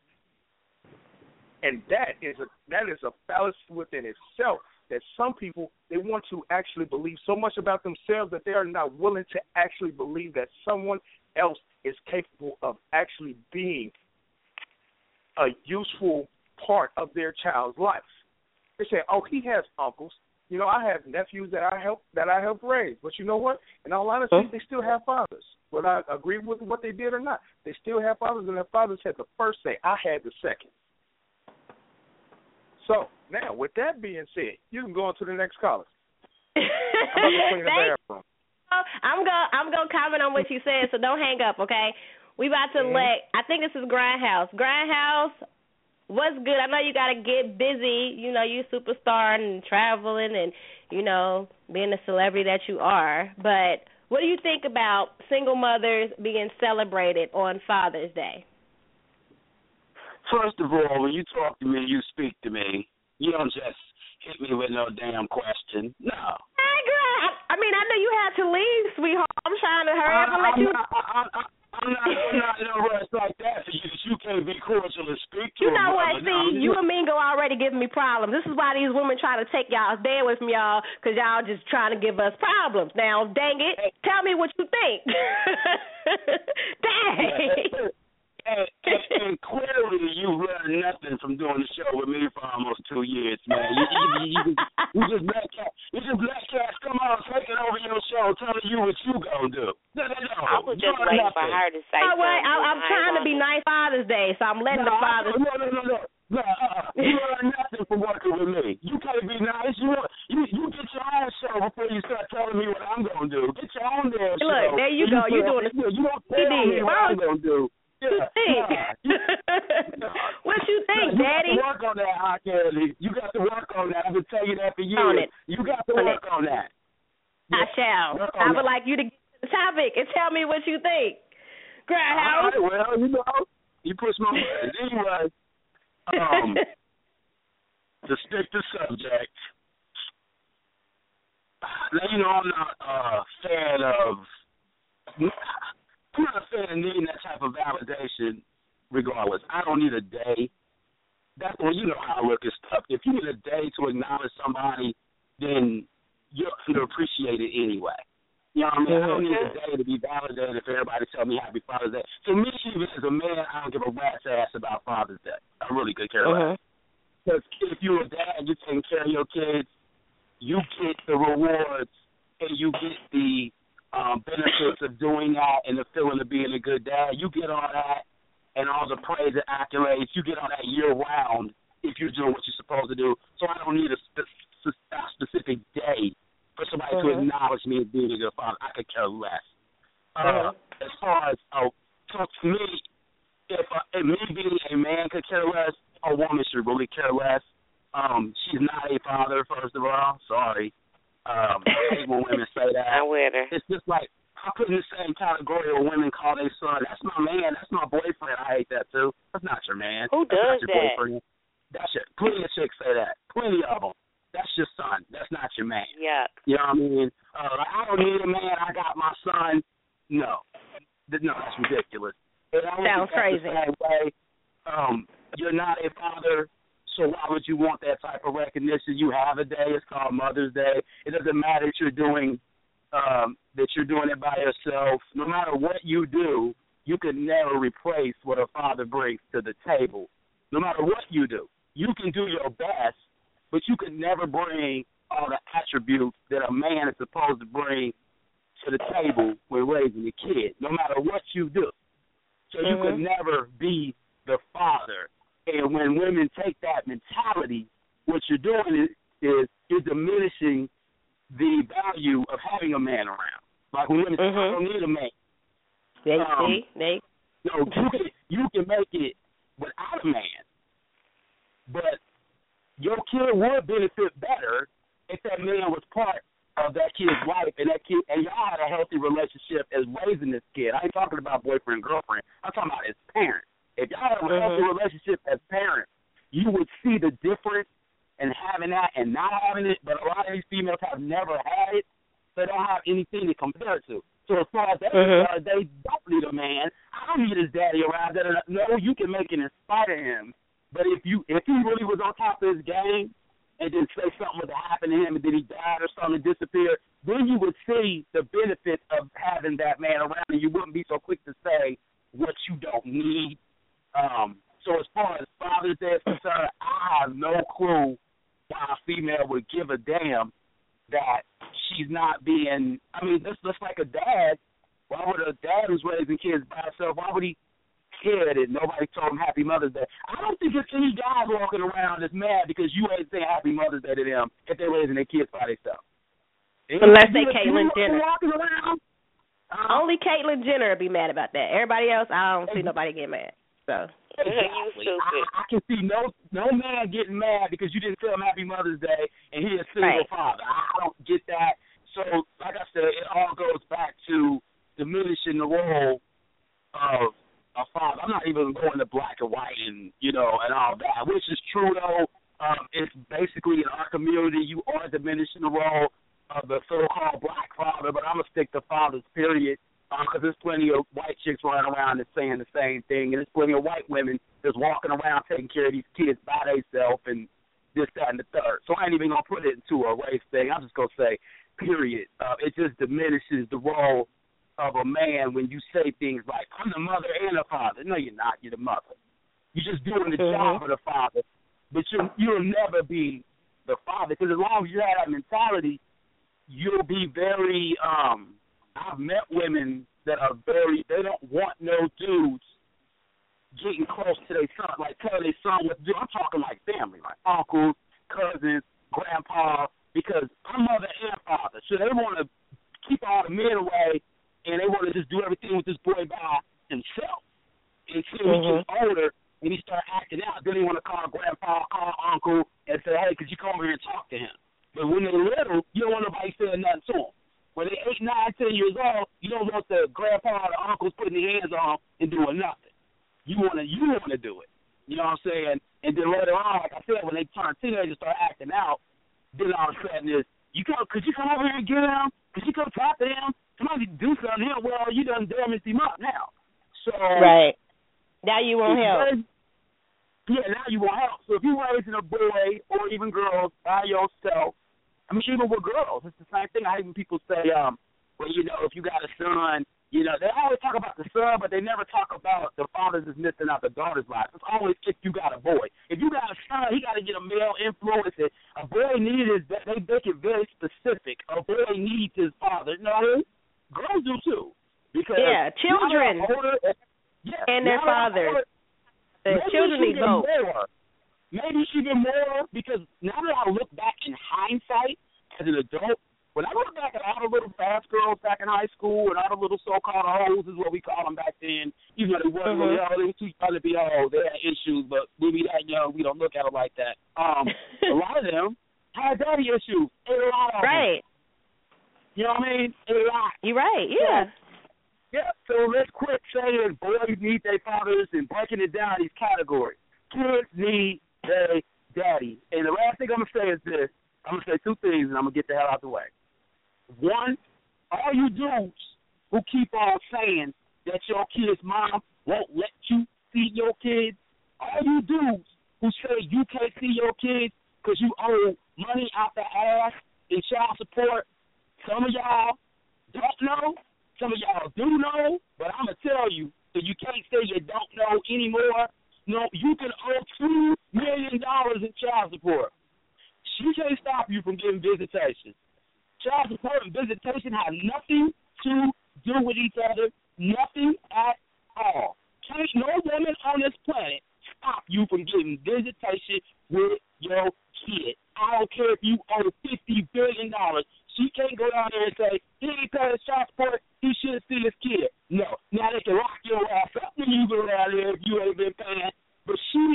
And that is a that is a fallacy within itself that some people they want to actually believe so much about themselves that they are not willing to actually believe that someone else is capable of actually being a useful part of their child's life. They say, "Oh, he has uncles. You know, I have nephews that I help that I help raise. But you know what? In all honesty, Huh? they still have fathers. Whether I agree with what they did or not, they still have fathers, and their fathers had the first say. I had the second. So now, with that being said, you can go on to the next caller. (laughs) I'm about to clean the bathroom. I'm gonna I'm gonna comment on what you said, so don't hang up, okay? We about to Mhm. let I think this is Grindhouse. Grindhouse, what's good? I know you gotta get busy, you know, you superstar and traveling and, you know, being the celebrity that you are. But what do you think about single mothers being celebrated on Father's Day? First of all, when you talk to me, you speak to me. You don't just hit me with no damn question. No. Hey girl, I, I mean I know you had to leave, sweetheart. I'm trying to hurry up and let you not, I, I, I'm not, I'm not in a rush like that for you. You can't be cordial and speak to me. You know what? See, you and Mingo already giving me problems. This is why these women try to take y'all's bed with me, y'all, because y'all just trying to give us problems. Now, dang it, tell me what you think. (laughs) dang. And, and, and clearly, you learned nothing from doing the show with me for almost two years, man. You, you, you, you, you just let cat, you just let cats come on taking over your show, telling you what you gonna do. No, no, no. I was just learned waiting for nothing. her to say Oh, wait, something. I, I'm I trying to be nice Father's Day, so I'm letting no, the fathers. No, no, no, no. No, uh, you (laughs) learn nothing from working with me. You can't be nice. You you you get your own show before you start telling me what I'm gonna do. Get your own damn show. Look, there you go. You tell- doing it. You don't You tell me what I'm gonna do. What you Yeah, think? nah. what you think, (laughs) you Daddy? got to work on that, R. Kelly. You got to work on that. I've been telling you that for years. You got to On work it. on that. I shall. I would that. like you to get to the topic and tell me what you think. All Grindhouse. right, well, you know, you push my buttons. Anyway, um, (laughs) to stick to subject, now you know I'm not a fan of. I'm not a fan of needing that type of validation. Regardless, I don't need a day. That's when you know how I look at stuff. If you need a day to acknowledge somebody, then you're underappreciated anyway. You know what I mean? I don't need a day to be validated for everybody tell me Happy Father's Day. To me, even as a man, I don't give a rat's ass about Father's Day. I really could care less. Uh-huh. Because if you're a dad, you're taking care of your kids, you get the rewards and you get the um, benefits of doing that and the feeling of being a good dad. You get all that and all the praise and accolades. You get all that year round if you're doing what you're supposed to do. So I don't need a, spe- a specific day for somebody to Mhm. acknowledge me as being a good father. I could care less. Uh, as far as oh, so to me, if, uh, if me being a man could care less, a woman should really care less. Um, she's not a father, first of all. Sorry. Um, I hate when women say that. I'm with her. It's just like I put in the same category of women call their son. That's my man. That's my boyfriend. I hate that too. That's not your man. Who That's does not your that? boyfriend. That's your. Plenty of chicks say that. Plenty of them. That's your son. That's not your man. Yuck. You know what I mean? Uh, like, I don't need a man. I got my son. No, no, that's ridiculous. Sounds crazy. The way. Um, you're not a father, so why would you want that type of recognition? You have a day. It's called Mother's Day. It doesn't matter that you're doing um, that you're doing it by yourself. No matter what you do, you can never replace what a father brings to the table. No matter what you do, you can do your best, but you can never bring all the attributes that a man is supposed to bring to the table when raising a kid. No matter what you do, so you Mhm. can never be the father. And when women take that mentality, what you're doing is, is you're diminishing the value of having a man around. Like when women say, I Mhm. don't need a man. They Um, see they No, you can you can make it without a man, but your kid would benefit better if that man was part of that kid's life and that kid and y'all had a healthy relationship as raising this kid. I ain't talking about boyfriend girlfriend. I'm talking about as parents. If y'all have a healthy relationship as parents, you would see the difference in having that and not having it. But a lot of these females have never had it, so they don't have anything to compare it to. So as far as they Mhm. concerned, they don't need a man. I don't need his daddy around. That no, you can make it in spite of him. But if you if he really was on top of his game and then say something was to happen to him and then he died or something and disappeared, then you would see the benefit of having that man around and you wouldn't be so quick to say what you don't need. Um, so as far as Father's Day is concerned, I have no clue why a female would give a damn that she's not being I mean, this looks like a dad. Why would a dad who's raising kids by himself, why would he care that nobody told him Happy Mother's Day? I don't think there's any guys walking around that's mad because you ain't saying Happy Mother's Day to them if they're raising their kids by themselves. Unless they Caitlyn Jenner. Walking around, uh, only Caitlyn Jenner would be mad about that. Everybody else, I don't see nobody get mad. So (laughs) Exactly. You stupid. I, I can see no no man getting mad because you didn't tell him Happy Mother's Day and he a single Right. father. I don't get that. So, like I said, it all goes back to diminishing the role of a father. I'm not even going to black and white and you know and all that, which is true though. Um, it's basically in our community you are diminishing the role of the so-called black father, but I'm gonna stick to fathers. Period because there's plenty of white chicks running around and saying the same thing, and there's plenty of white women just walking around taking care of these kids by themselves and this, that, and the third. So I ain't even gonna put it into a race thing. I'm just gonna say, period. Uh, it just diminishes the role of a man when you say things like, "I'm the mother and the father." No, you're not. You're the mother. You're just doing the Mhm. job of the father, but you you'll never be the father because as long as you have that mentality, you'll be very um I've met women that are very they don't want no dudes getting close to their son, like tell their son what to do. I'm talking like family, like uncles, cousins, grandpa, because I'm mother and father. So they want to keep all the men away and they want to just do everything with this boy by himself. Until he gets mm-hmm. older and he start acting out, then they want to call grandpa, call uncle, and say, hey, could you come over here and talk to him? But when they're little, you don't want nobody saying nothing to them. When they're eight, nine, ten years old, you don't want the grandpa or the uncles putting their hands on and doing nothing. You want to, you want to do it. You know what I'm saying? And then later on, like I said, when they turn teenagers, start acting out, then all of a sudden is, you come, could you come over here and get him? Could you come talk to him? Somebody do something him. Well, you done damaged him up now. So right now you won't help. Yeah, now you won't help. So if you're raising a boy or even girls by yourself, I mean, even with girls, it's the same thing. I when people say, um, well, you know, if you got a son, you know, they always talk about the son, but they never talk about the fathers is missing out the daughter's life. It's always if you got a boy. If you got a son, he got to get a male influence. And a boy needs his, they make it very specific. A boy needs his father. No, girls do too. Because Yeah, children older, yeah, and their fathers. older, The children need both. More. Maybe even more because now that I look back in hindsight as an adult, when I look back at all the little fast girls back in high school and all the little so-called hoes is what we call them back then, even though they weren't really Mhm. old, they were too young to be old. They had issues, but we be that young, we don't look at them like that. Um, (laughs) a lot of them had daddy issues. A lot of them. Right. You know what I mean? A lot. You're right. Yeah. Yeah, so let's quit saying boys need their fathers and breaking it down these categories. Kids need their daddy. And the last thing I'm gonna say is this. I'm gonna say two things and I'm gonna get the hell out the way. One, all you dudes who keep on saying that your kid's mom won't let you see your kids? All you dudes who say you can't see your kids because you owe money out the ass in child support, some of y'all don't know, some of y'all do know, but I'm to tell you, so you can't say you don't know anymore. No, you can owe $2 million in child support. She can't stop you from getting visitation. Child support and visitation have nothing to do with each other, nothing at all. Can't no woman on this planet stop you from getting visitation with your kid. I don't care if you owe fifty billion dollars. She can't go down there and say he ain't paying child support. He should see his kid. No. Now they can lock your ass up when you go down there if you ain't been paying. But she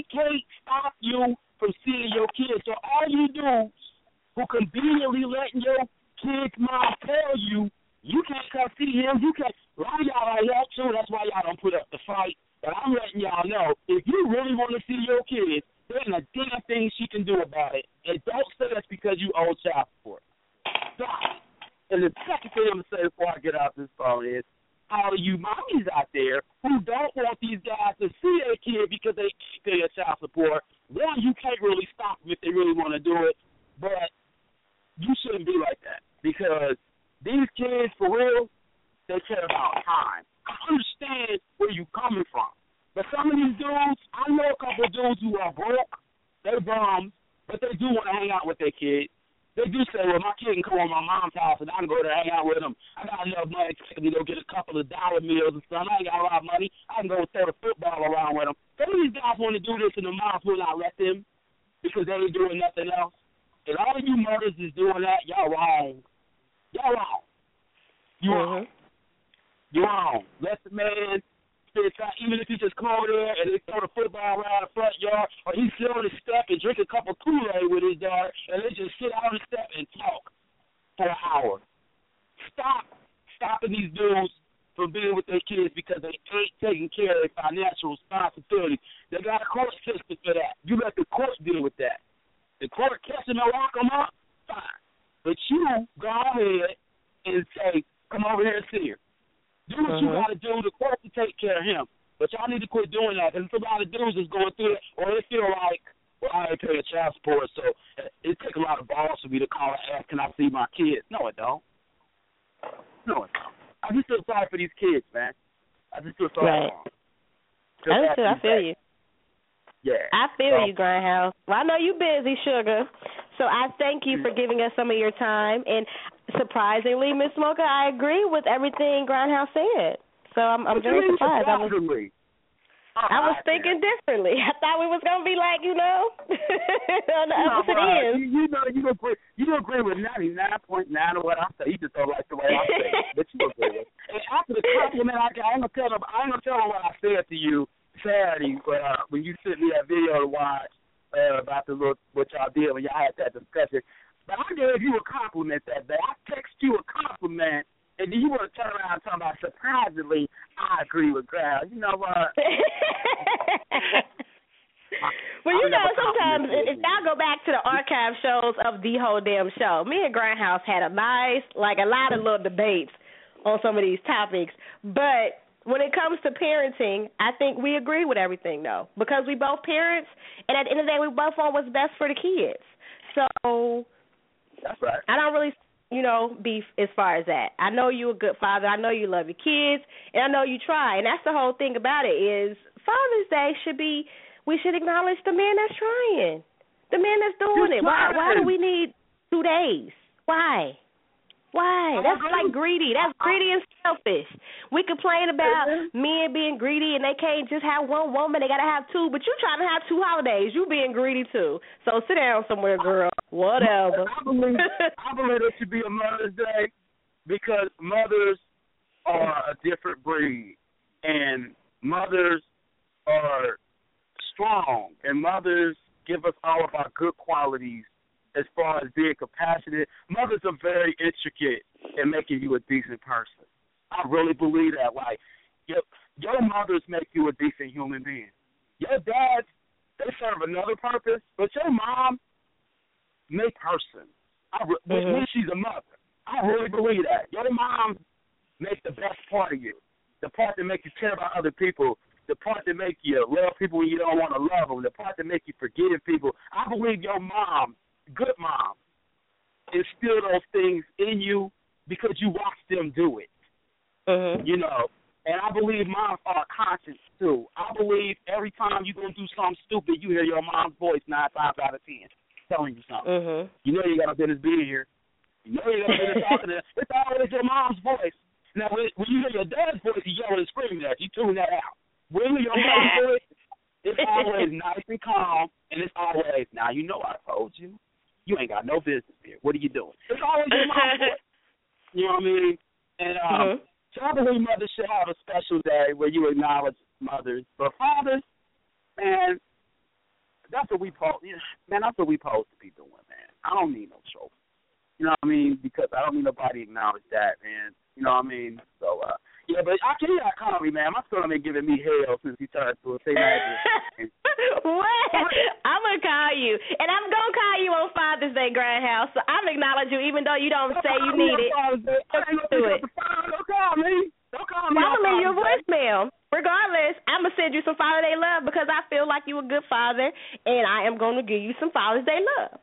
everything Grindhouse said. So I'm, I'm very surprised. I was surprisingly? I was thinking differently. I thought we was gonna be like, you know, on the No, opposite but, uh, ends. You, you know, you agree. You agree with ninety nine point nine of what I say. You just don't like the way I say it, but you agree with. it. And after the compliment, I, I ain't gonna tell them. I ain't gonna tell them what I said to you Saturday, but uh, when you sent me that video to watch uh, about the little what y'all did when y'all had that discussion. But I gave you a compliment that day. I text you a compliment, and then you want to turn around and talk about surprisingly, I agree with Graham. You know what? well, you I'll know, never sometimes compliment if y'all go back to the archive shows of the whole damn show, me Grindhouse had a nice, like a lot of little debates on some of these topics. But when it comes to parenting, I think we agree with everything though, because we both parents, and at the end of the day, we both want what's best for the kids. So That's right. I don't really, you know, beef as far as that. I know you're a good father. I know you love your kids, and I know you try. And that's the whole thing about it is Father's Day should be we should acknowledge the man that's trying, the man that's doing He's it. Why? Why do we need two days? Why? Why? That's like greedy. That's greedy and selfish. We complain about mm-hmm. men being greedy and they can't just have one woman. They gotta have two. But you trying to have two holidays. You being greedy too. So sit down somewhere, girl. Whatever. I believe (laughs) I believe it should be a Mother's Day because mothers are a different breed, and mothers are strong, and mothers give us all of our good qualities as far as being compassionate. Mothers are very intricate in making you a decent person. I really believe that. Like your your mothers make you a decent human being. Your dads they serve another purpose, but your mom make person. I re- Mhm. when she's a mother, I really believe that. Your mom makes the best part of you. the part that make you care about other people, the part that make you love people when you don't want to love them, the part that make you forgive people. I believe your mom, good mom, instilled those things in you because you watched them do it. Mm-hmm. You know, and I believe moms are conscious too. I believe every time you gonna do something stupid, you hear your mom's voice nine times out of ten telling you something. Mm-hmm. You know you got a business being here. You know you got a business (laughs) talking to them. It's always your mom's voice. Now when, when you hear your dad's voice, he's yelling and screaming at you. Tune that out. When you hear your mom's (laughs) voice, it's always nice and calm, and it's always now you know I told you. You ain't got no business here. What are you doing? It's always your (laughs) mom's voice. You know what I mean? And um, Mhm. so I believe mothers should have a special day where you acknowledge mothers. But fathers, man, that's what we post. Man, that's what we supposed to be doing, man. I don't need no trophy. You know what I mean? Because I don't need nobody acknowledge that, man. You know what I mean? So, uh, yeah, but I can't not call me, man. My son been giving me hell since he turned to a (laughs) teenager. what? I'm gonna call you, and I'm gonna call you on Father's Day, Grindhouse. So I'm acknowledge you, even though you don't say you need it. I ain't gonna Do it. up the phone. Don't call me. Don't call me. I'm gonna leave you a voicemail. Regardless, I'm gonna send you some Father's Day love because I feel like you a good father, and I am gonna give you some Father's Day love.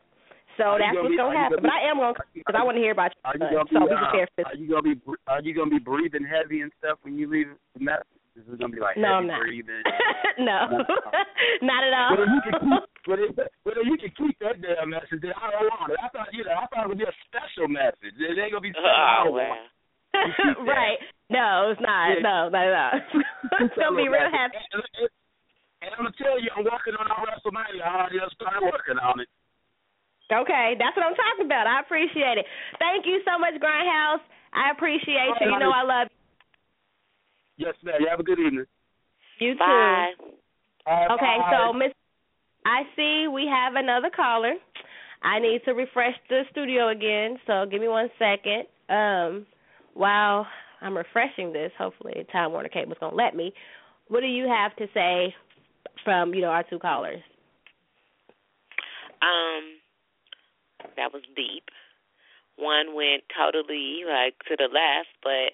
So you that's gonna what's gonna are happen. gonna But I am gonna because I want to hear about your you son. be? So we uh, prepare for are you gonna be? Are you gonna be breathing heavy and stuff when you leave the message? Is gonna be like No, heavy I'm not. breathing? (laughs) no, (laughs) not at all. Well, you can keep, well, it, you can keep that damn message. Then I don't want it. I thought you know. I thought it would be a special message. It ain't gonna be special. Oh wow. (laughs) right. No, it's not. Yeah. No, not at all. it's gonna be real happy. And, and, and I'm gonna tell you, I'm working on our WrestleMania. I already started working on it. Okay, that's what I'm talking about. I appreciate it. Thank you so much, Grindhouse. I appreciate you. You know I love you. Yes, ma'am. You have a good evening. you too. Bye. All right, Okay, bye. so Miss, I see we have another caller. I need to refresh the studio again, so give me one second. Um, while I'm refreshing this, hopefully Time Warner Cable's gonna let me. What do you have to say from you know our two callers? Um, that was deep. One went totally like to the left, but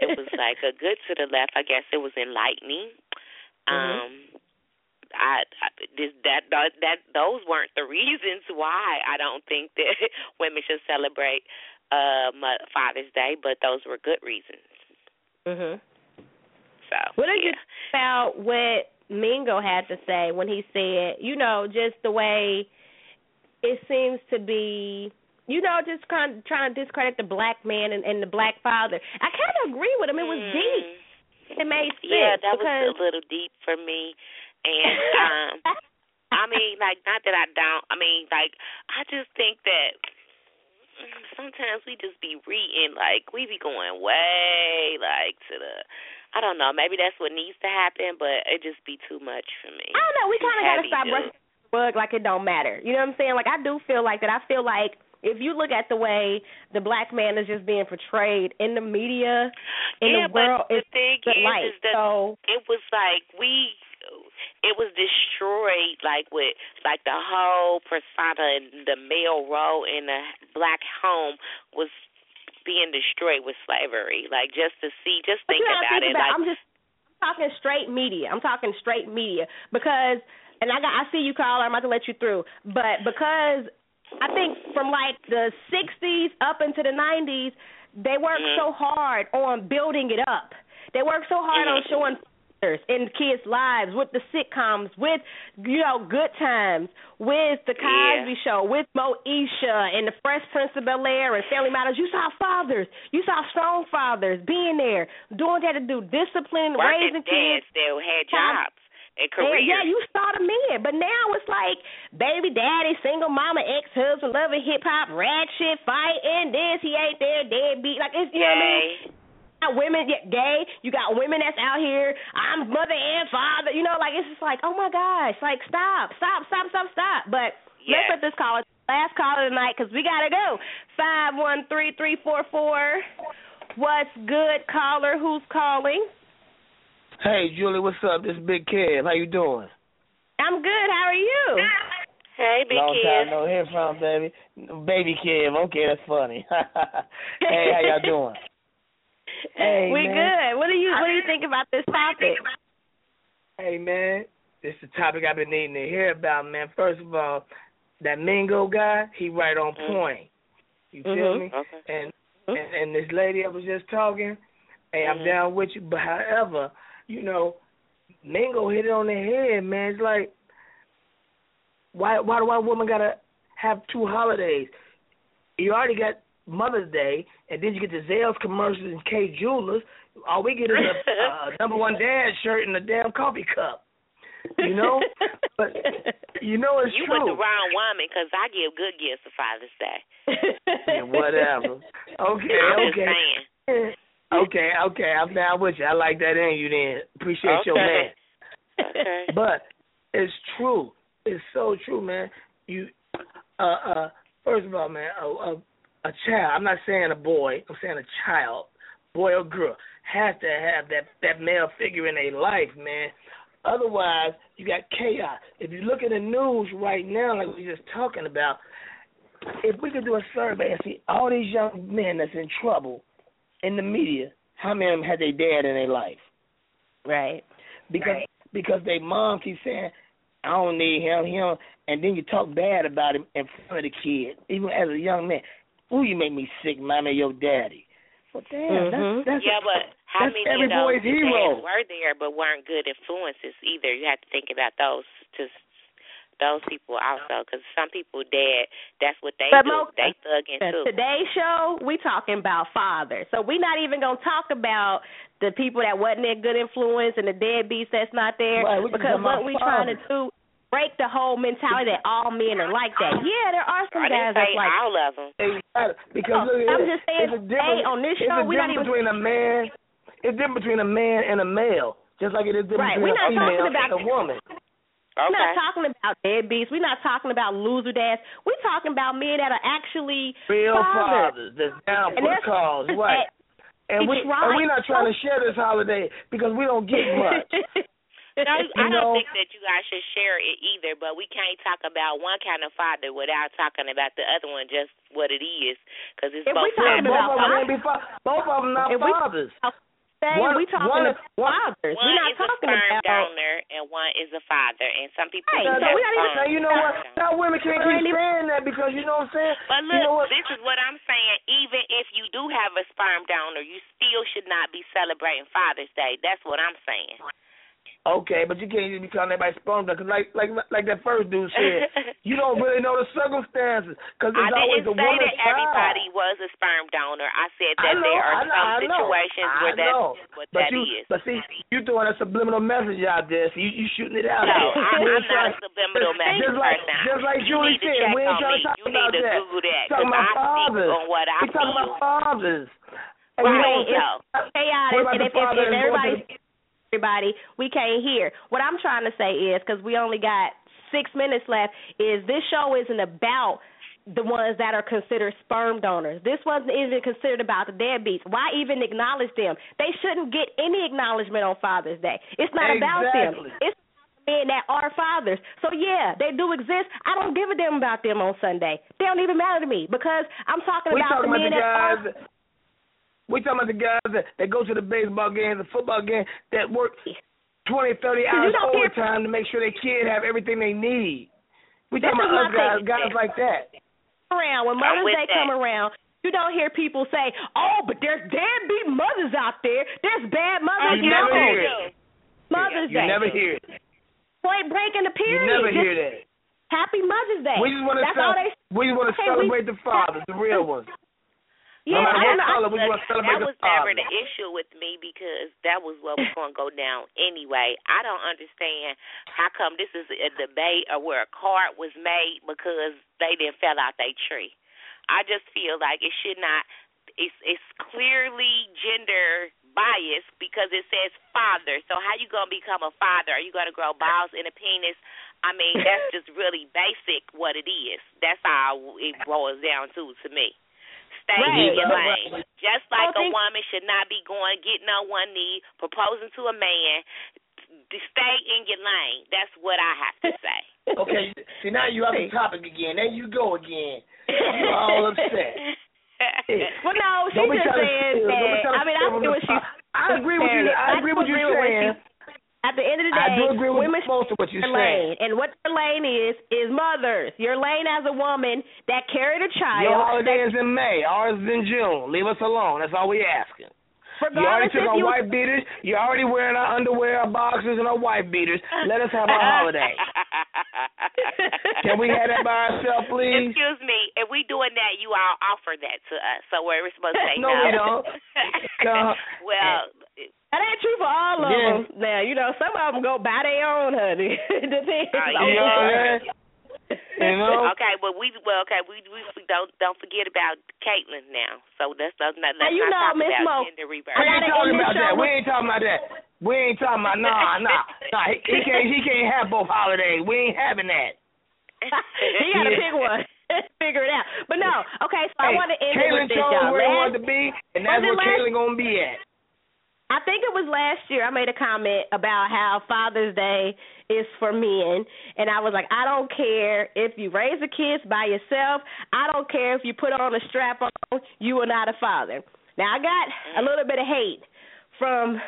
it was (laughs) like a good to the left. I guess it was enlightening. Um, I, I this that that that those weren't the reasons why I don't think that (laughs) women should celebrate uh Mo- Father's Day, but those were good reasons. mhm. So What you yeah. think about what Mingo had to say when he said, you know, just the way it seems to be, you know, just kind of trying to discredit the black man and, and the black father. I kind of agree with him. It was deep. Mm, It made sense Yeah, that because was a little deep for me. And um (laughs) I mean, like not that I don't I mean, like I just think that sometimes we just be reading like we be going way like to the I don't know, maybe that's what needs to happen, but it just be too much for me. I don't know. We kind of got to stop. Rug like it don't matter. You know what I'm saying? Like I do feel like that. I feel like if you look at the way the black man is just being portrayed in the media, in yeah, the world, but the it's thing is, light. is that so it was like we it was destroyed like with like the whole persona and the male role in the black home was being destroyed with slavery like just to see just think about think it about like I'm just I'm talking straight media. I'm talking straight media because and I got I see you caller, I'm about to let you through. But because I think from like the sixties up into the nineties, they worked Mhm. so hard on building it up. They worked so hard on Mhm. showing fathers in kids' lives with the sitcoms, with you know, good times, with the Cosby Yeah. show, with Moesha and the Fresh Prince of Bel Air and Family Matters. You saw fathers. You saw strong fathers being there, doing had to do, discipline, working raising dads kids. that had jobs and Yeah, careers yeah, you saw the men, but now it's like baby daddy, single mama, ex husband, loving hip hop, rag shit, fighting this, he ain't there, deadbeat. Like it's you know what I mean? Got women yeah, gay. You got women that's out here. I'm mother and father. You know, like it's just like, oh my gosh, like stop, stop, stop, stop, stop. But Yes. let's let this caller, last caller tonight, because we gotta go. Five one three three four four. What's good, caller? Who's calling? Hey, Julie, what's up? This is Big Kev. How you doing? I'm good. How are you? hey big Long kids time no hear from, baby. Baby Kev. Okay, that's funny. (laughs) hey, how y'all doing? (laughs) Hey, we man. good. What do you What do you think about this topic? Hey man, this is the topic I've been needing to hear about, man. First of all, that Mingo guy, he right on Mm. point. You feel Mhm. me? Okay. And, and and this lady I was just talking, hey, I'm Mhm. down with you. But however, you know, Mingo hit it on the head, man. It's like, why why do one woman gotta have two holidays? You already got Mother's Day, and then you get the Zales commercials and Kay Jewelers. All we get is a uh, (laughs) number one dad shirt and a damn coffee cup. You know, but you know it's you true. with the wrong woman because I give good gifts for Father's Day. Yeah, whatever. (laughs) Okay, I'm okay. (laughs) Okay, okay. I'm down with you. I like that in you then. Appreciate your man. Okay. (laughs) But it's true. It's so true, man. You uh uh first of all, man, a, a a child, I'm not saying a boy, I'm saying a child, boy or girl, has to have that that male figure in their life, man. Otherwise, you got chaos. If you look at the news right now, like we were just talking about, if we could do a survey and see all these young men that's in trouble in the media, how many of them had their dad in their life? right. Because because their mom keeps saying, I don't need him, him and then you talk bad about him in front of the kid, even as a young man. Ooh, you make me sick, mommy, your daddy. Well damn, Mhm. that's that's yeah, but how that's many every of those boy's hero. dads were there but weren't good influences either? You have to think about those to those people also because some people dead. that's what they But do. Mo- they thugging too. Today's show, we talking about fathers. So we're not even gonna talk about the people that wasn't a good influence and the dead deadbeats that's not there. Right, because what about we trying to do break the whole mentality that all men are like that. Yeah, there are some I guys didn't that's say like all of them. Exactly. Because No, look, I'm just saying, it's a difference, hey, on this it's show, a we're not difference even- between a man. It's different between a man and a male, just like it is different Right, between we're not a female talking about- and a woman. We're not talking about deadbeats. We're not talking about loser dads. We're talking about men that are actually Real fathers. fathers that's down And for the that's- cause, right? And we It's and we're not trying to share this holiday because we don't get (laughs) much. No, I don't know- think that you guys should share it either, but we can't talk about one kind of father without talking about the other one, just what it is, because it's If both we talking sides. both about of them fathers- fa- both of them not If we- Say, One- we talking one- about fathers. One We're not is a talking sperm about donor and one is a father, and some people Right, do so we not even- Now you know what? Now women can't keep saying that because you know what I'm saying. But you know look, what? this is what I'm saying. Even if you do have a sperm donor, you still should not be celebrating Father's Day. That's what I'm saying. Okay, but you can't just be calling everybody sperm donor 'cause like like like that first dude said, (laughs) you don't really know the circumstances because I it's always didn't the say woman's that everybody was a sperm donor. I said I that know, there are know, some situations where that's what but that you, is. But see, you're throwing a subliminal message out there. So you you shooting it out No, there. I'm, I'm ain't not a subliminal (laughs) message just like, person. Just like you Julie said, check we ain't on trying me. to talk You about need to that. Google that talking because about I speak fathers. on what I we talking about fathers. And you Right, know it's what I'm saying? chaotic, and if, if, father if that's going everybody, we can't hear. What I'm trying to say is, because we only got six minutes left, is this show isn't about the ones that are considered sperm donors. This wasn't even considered about the deadbeats. Why even acknowledge them? They shouldn't get any acknowledgement on Father's Day. It's not about them. It's men that are fathers. So yeah, they do exist. I don't give a damn about them on Sunday. They don't even matter to me because I'm talking We about talking the about men the that are guys. That, we talking about the guys that, that go to the baseball games, the football games, that work twenty, thirty you hours overtime to make sure their kid have everything they need. We This talking is about us guys, guys like that. around when Mother's Day that. come around, you don't hear people say, "Oh, but there's deadbeat mothers out there. There's bad mothers." You yeah, never no. hear you it. Mother's You Day. You never hear it. Point break in the You period. never Just hear that. Happy Mother's Day. We just want to That's we just want to celebrate the fathers, the real ones. Yeah, matter I what color, we want to celebrate that was never the issue with me because that was what was going to go down anyway. I don't understand how come this is a debate or where a card was made because they didn't fell out their tree. I just feel like it should not. It's it's clearly gender biased because it says father. So how you gonna become a father? Are you gonna grow balls in a penis? I mean, that's (laughs) just really basic what it is. That's how it boils down to to me. Stay Right. in your Right. lane. Just like I a think- woman should not be going getting on one knee, proposing to a man. To stay in your lane. That's what I have to say. (laughs) Okay, see now you off the topic again. There you go again. You're all upset. (laughs) Well, no, she just trying to said steal. Don't be that. trying to I mean, I steal from agree with you. I agree with you. I agree with you saying. At the end of the day, I do agree with women most of what you're their saying. lane, and what their lane is is mothers. Your lane as a woman that carried a child. Your holiday is in May. Ours is in June. Leave us alone. That's all we asking. You already took our you- white beaters. You're already wearing our underwear, our boxers, and our white beaters. Let us have our (laughs) holiday. Can we have that by ourselves, please? Excuse me. If we doing that, you all offer that to us. So we're supposed to say (laughs) No, we don't. (laughs) No. well, That ain't true for all of Yeah. them. Now, you know, some of them go buy their own, honey. (laughs) it depends. Oh, on You know what I'm? You know? Okay, well we well okay we we we don't don't forget about Caitlyn now. So let's let's not let's you not know, talk Miss about Mo, gender reverse. I ain't talking about that. We ain't talking about that. We ain't talking about nah, (laughs) nah, nah. He, he can't. He can't have both holidays. We ain't having that. (laughs) he got to pick one. Figure it out. But no, okay, so I want to end it with this, chose y'all. where he wanted to be, and that's where last- Caitlyn gonna be at. I think it was last year I made a comment about how Father's Day is for men and I was like, I don't care if you raise the kids by yourself, I don't care if you put on a strap on, you are not a father. Now I got a little bit of hate from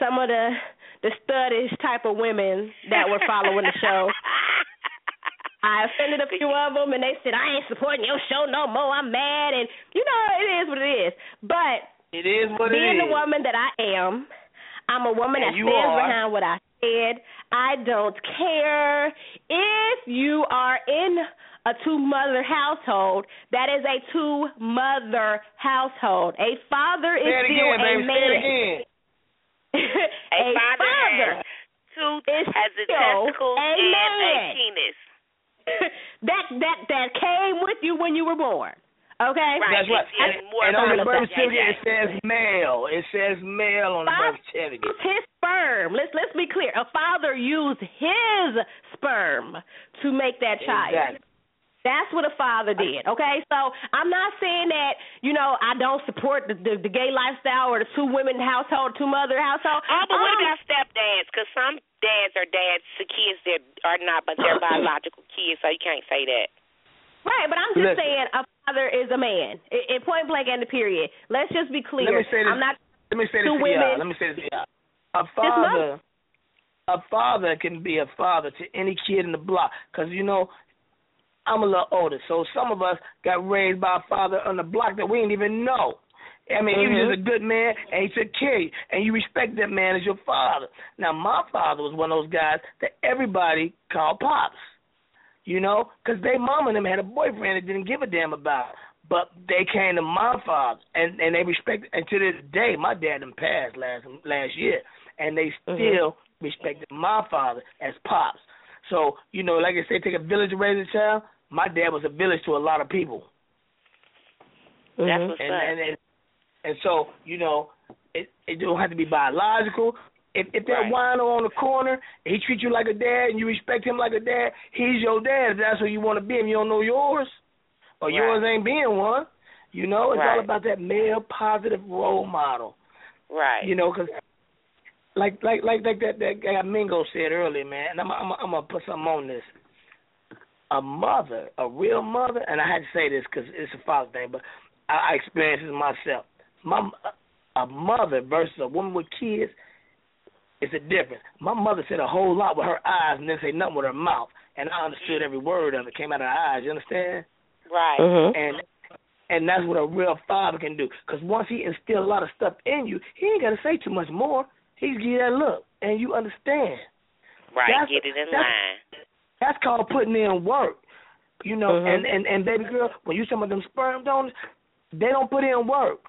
some of the the studdish type of women that were following the show. (laughs) I offended a few of them, and they said I ain't supporting your show no more. I'm mad, and you know it is what it is. But It is what being it is. the woman that I am, I'm a woman And that stands are. behind what I said. I don't care if you are in a two mother household. That is a two mother household. A father is Say it still again, a baby. man. Say it again. (laughs) A, father, has two has a still testicle a and a penis. (laughs) that that that came with you when you were born. Okay? Right. That's right. It's- it's And, more and on the about birth the certificate it says male. It says male on the Father birth certificate. used his sperm. Let's let's be clear. A father used his sperm to make that child. Exactly. That's what a father did. Okay, so I'm not saying that you know I don't support the the, the gay lifestyle or the two women household, two mother household. Oh, but what Um, about stepdads? Because some dads are dads to kids that are not, but they're (laughs) biological kids, so you can't say that. Right, but I'm just Listen. saying a father is a man. In, in point blank and the period. Let's just be clear. Let me say this. I'm not Let me say this to women. Let me say this. A father, a father can be a father to any kid in the block. Cause you know, I'm a little older, so some of us got raised by a father on the block that we didn't even know. I mean, he was just mm-hmm. a good man, and he took care of you, and you respect that man as your father. Now, my father was one of those guys that everybody called pops. You know, because they mom and them had a boyfriend that didn't give a damn about. it. But they came to my father, and and they respect. And to this day, my dad done passed last last year, and they Mhm. still respected my father as pops. So you know, like I say, take a village to raise a child. My dad was a village to a lot of people, Mhm. That's what's and up. and and, and so you know, it it don't have to be biological. If if that Right. wino on the corner, he treats you like a dad, and you respect him like a dad, he's your dad. If that's who you want to be, and you don't know yours, or Right. yours ain't being one. You know, it's all about that male positive role model. right. You know, 'cause like like like like that that guy Mingo said earlier, man. And I'm I'm I'm gonna put something on this. A mother, a real mother, and I had to say this because it's a father thing, but I, I experienced it myself. My a mother versus a woman with kids, it's a difference. My mother said a whole lot with her eyes and didn't say nothing with her mouth, and I understood every word of it. Came out of her eyes. You understand? right. Mhm. and and that's what a real father can do. Because once he instill a lot of stuff in you, he ain't got to say too much more. He give you that look, and you understand. Right. that's- Get it in that's- line. That's called putting in work. You know, Mhm. and and and baby girl, when you some of them sperm donors, they don't put in work.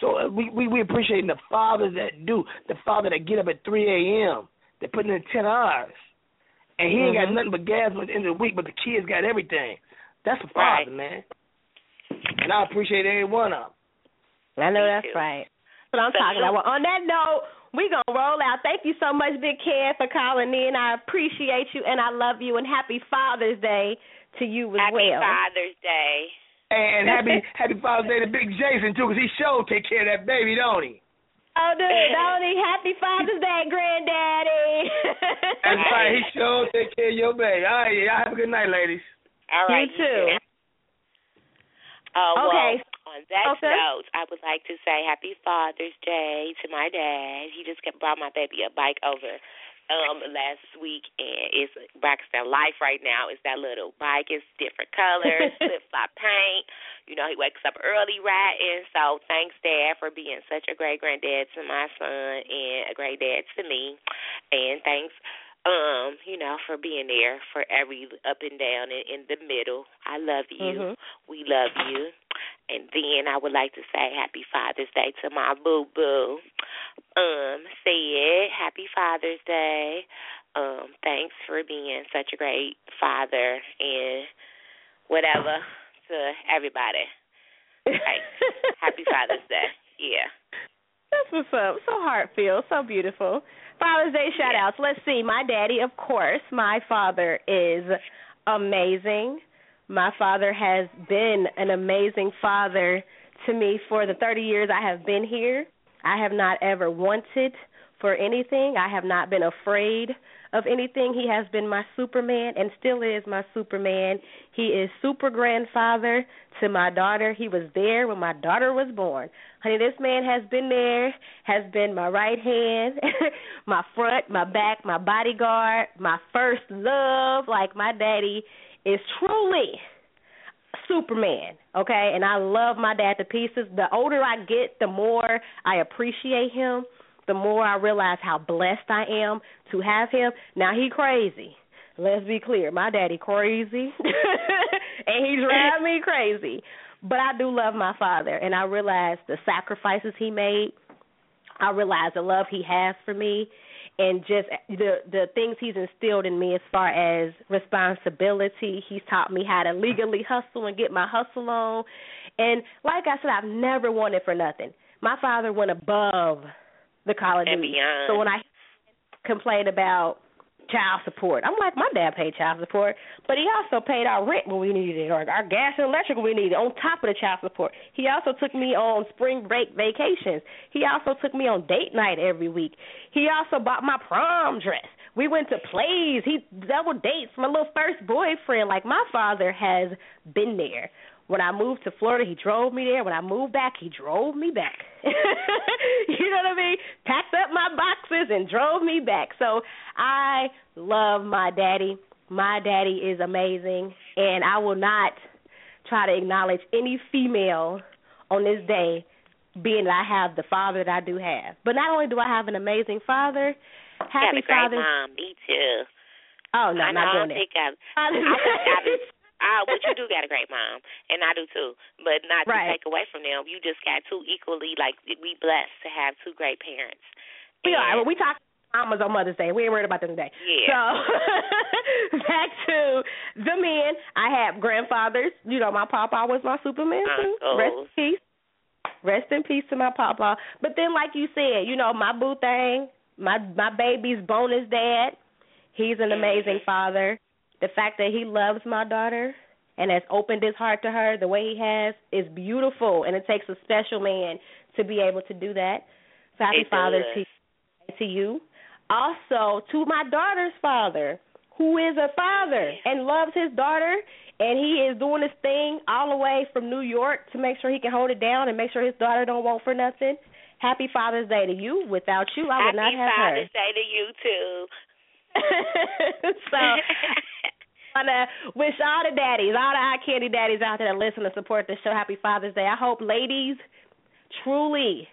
So uh, we we we appreciating the fathers that do, the father that get up at 3 a.m. They're putting in 10 hours, and he ain't got Mhm. nothing but gas at the end of the week, but the kids got everything. That's a Right. father, man. And I appreciate every one of them. I know that's right. That's what I'm So talking you- about. Well, on that note, we gonna roll out. Thank you so much, Big Ken, for calling in. I appreciate you and I love you and happy Father's Day to you as Happy well. Happy Father's Day. And happy (laughs) happy Father's Day to Big Jason too, because he sure take care of that baby, don't he? Oh, dude, don't he? Happy Father's Day, Granddaddy. (laughs) That's right. He sure take care of your baby. All right, y'all have a good night, ladies. All right. You too. Oh, well, Okay. on On that Okay. note, I would like to say Happy Father's Day to my dad. He just kept brought my baby a bike over um last week and it's Braxton Life right now. It's that little bike. It's different colors, (laughs) flip flop paint. You know, he wakes up early riding. So thanks, Dad, for being such a great granddad to my son and a great dad to me. And thanks um, you know, for being there for every up and down and in the middle. I love you. Mhm. We love you. And then I would like to say Happy Father's Day to my boo boo. Um, said Happy Father's Day. Um, thanks for being such a great father and whatever to everybody. Right. (laughs) Happy Father's Day. Yeah. That's what's up. So heartfelt, so beautiful. Father's Day shout outs. Let's see. My daddy, of course, my father is amazing. My father has been an amazing father to me for the 30 years I have been here. I have not ever wanted for anything. I have not been afraid of anything. He has been my Superman and still is my Superman. He is super grandfather to my daughter. He was there when my daughter was born. Honey, this man has been there, has been my right hand, (laughs) my front, my back, my bodyguard, my first love. Like my daddy is truly Superman, okay? And I love my dad to pieces. The older I get, the more I appreciate him, the more I realize how blessed I am to have him. Now he crazy. Let's be clear. My daddy crazy. (laughs) and he driving me crazy. But I do love my father and I realize the sacrifices he made. I realize the love he has for me and just uh, the the things he's instilled in me as far as responsibility. He's taught me how to legally hustle and get my hustle on. And like I said, I've never wanted for nothing. My father went above the Call of And Duty. beyond. So when I complain about child support, I'm like, my dad paid child support, but he also paid our rent when we needed it, or our gas and electric when we needed it, on top of the child support. He also took me on spring break vacations. He also took me on date night every week. He also bought my prom dress. We went to plays. He double dates my little first boyfriend. Like my father has been there. When I moved to Florida, he drove me there. When I moved back, he drove me back. (laughs) you know what I mean? Packed up my boxes and drove me back. So I love my daddy. My daddy is amazing, and I will not try to acknowledge any female on this day, being that I have the father that I do have. But not only do I have an amazing father, got happy a great Father's mom. Me too. Oh no, I I'm not know, doing I that. think I, I, I, I, Ah, but you do got a great mom, and I do too. But not Right. to take away from them, you just got two equally like we blessed to have two great parents. We are. Well, we talk mamas on Mother's Day. We ain't worried about them today. Yeah. So (laughs) back to the men. I have grandfathers. You know, my papa was my Superman too. Rest in peace. Rest in peace to my papa. But then, like you said, you know, my boo thing, my my baby's bonus dad. He's an amazing father. The fact that he loves my daughter and has opened his heart to her the way he has is beautiful, and it takes a special man to be able to do that. So happy Father's does. to to you. Also to my daughter's father, who is a father and loves his daughter, and he is doing his thing all the way from New York to make sure he can hold it down and make sure his daughter don't want for nothing. Happy Father's Day to you. Without you, I would Happy not have Father's Day to you too. (laughs) so (laughs) I wanna wish all the daddies, all the iCandi daddies out there that listen and support the show. Happy Father's Day. I hope ladies truly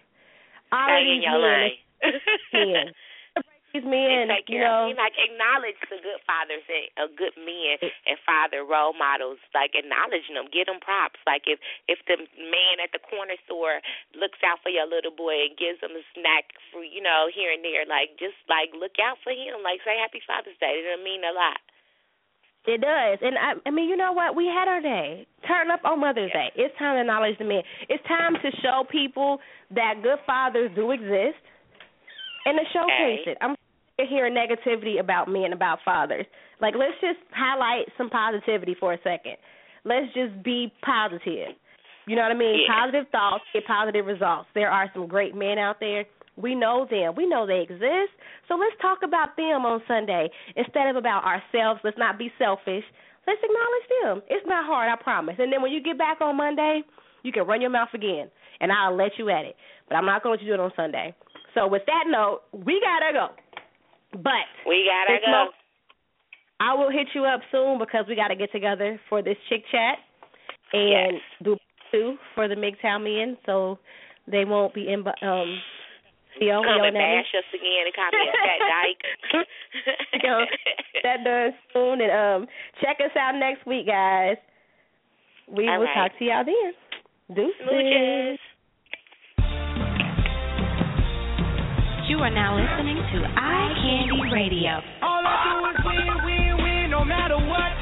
all of Stay in these your men, (laughs) these men, take you care know, of like acknowledge the good fathers and uh, good men and father role models. Like acknowledging them. Give them props. Like if if the man at the corner store looks out for your little boy and gives him a snack for you know here and there like just like look out for him. Like say happy father's day. It'll mean a lot It does, and I, I mean, you know what? We had our day. Turn up on Mother's Day. It's time to acknowledge the men. It's time to show people that good fathers do exist, and to showcase Okay. it. I'm hearing negativity about men, about fathers. Like, let's just highlight some positivity for a second. Let's just be positive. You know what I mean? Yeah. Positive thoughts get positive results. There are some great men out there. We know them. We know they exist. So let's talk about them on Sunday instead of about ourselves. Let's not be selfish. Let's acknowledge them. It's not hard, I promise. And then when you get back on Monday, you can run your mouth again, and I'll let you at it. But I'm not going to let you do it on Sunday. So with that note, we gotta go. But we gotta go. Month, I will hit you up soon because we got to get together for this chick chat and yes. do two for the MGTOW men, so they won't be in. Um, Theo, Come and bash us again and call me a fat dyke. (laughs) you know, that done soon, and um, check us out next week, guys. We All will right. talk to y'all then. Deuces. Smooches. You are now listening to iCandi Radio. All I do is win, win, win, no matter what.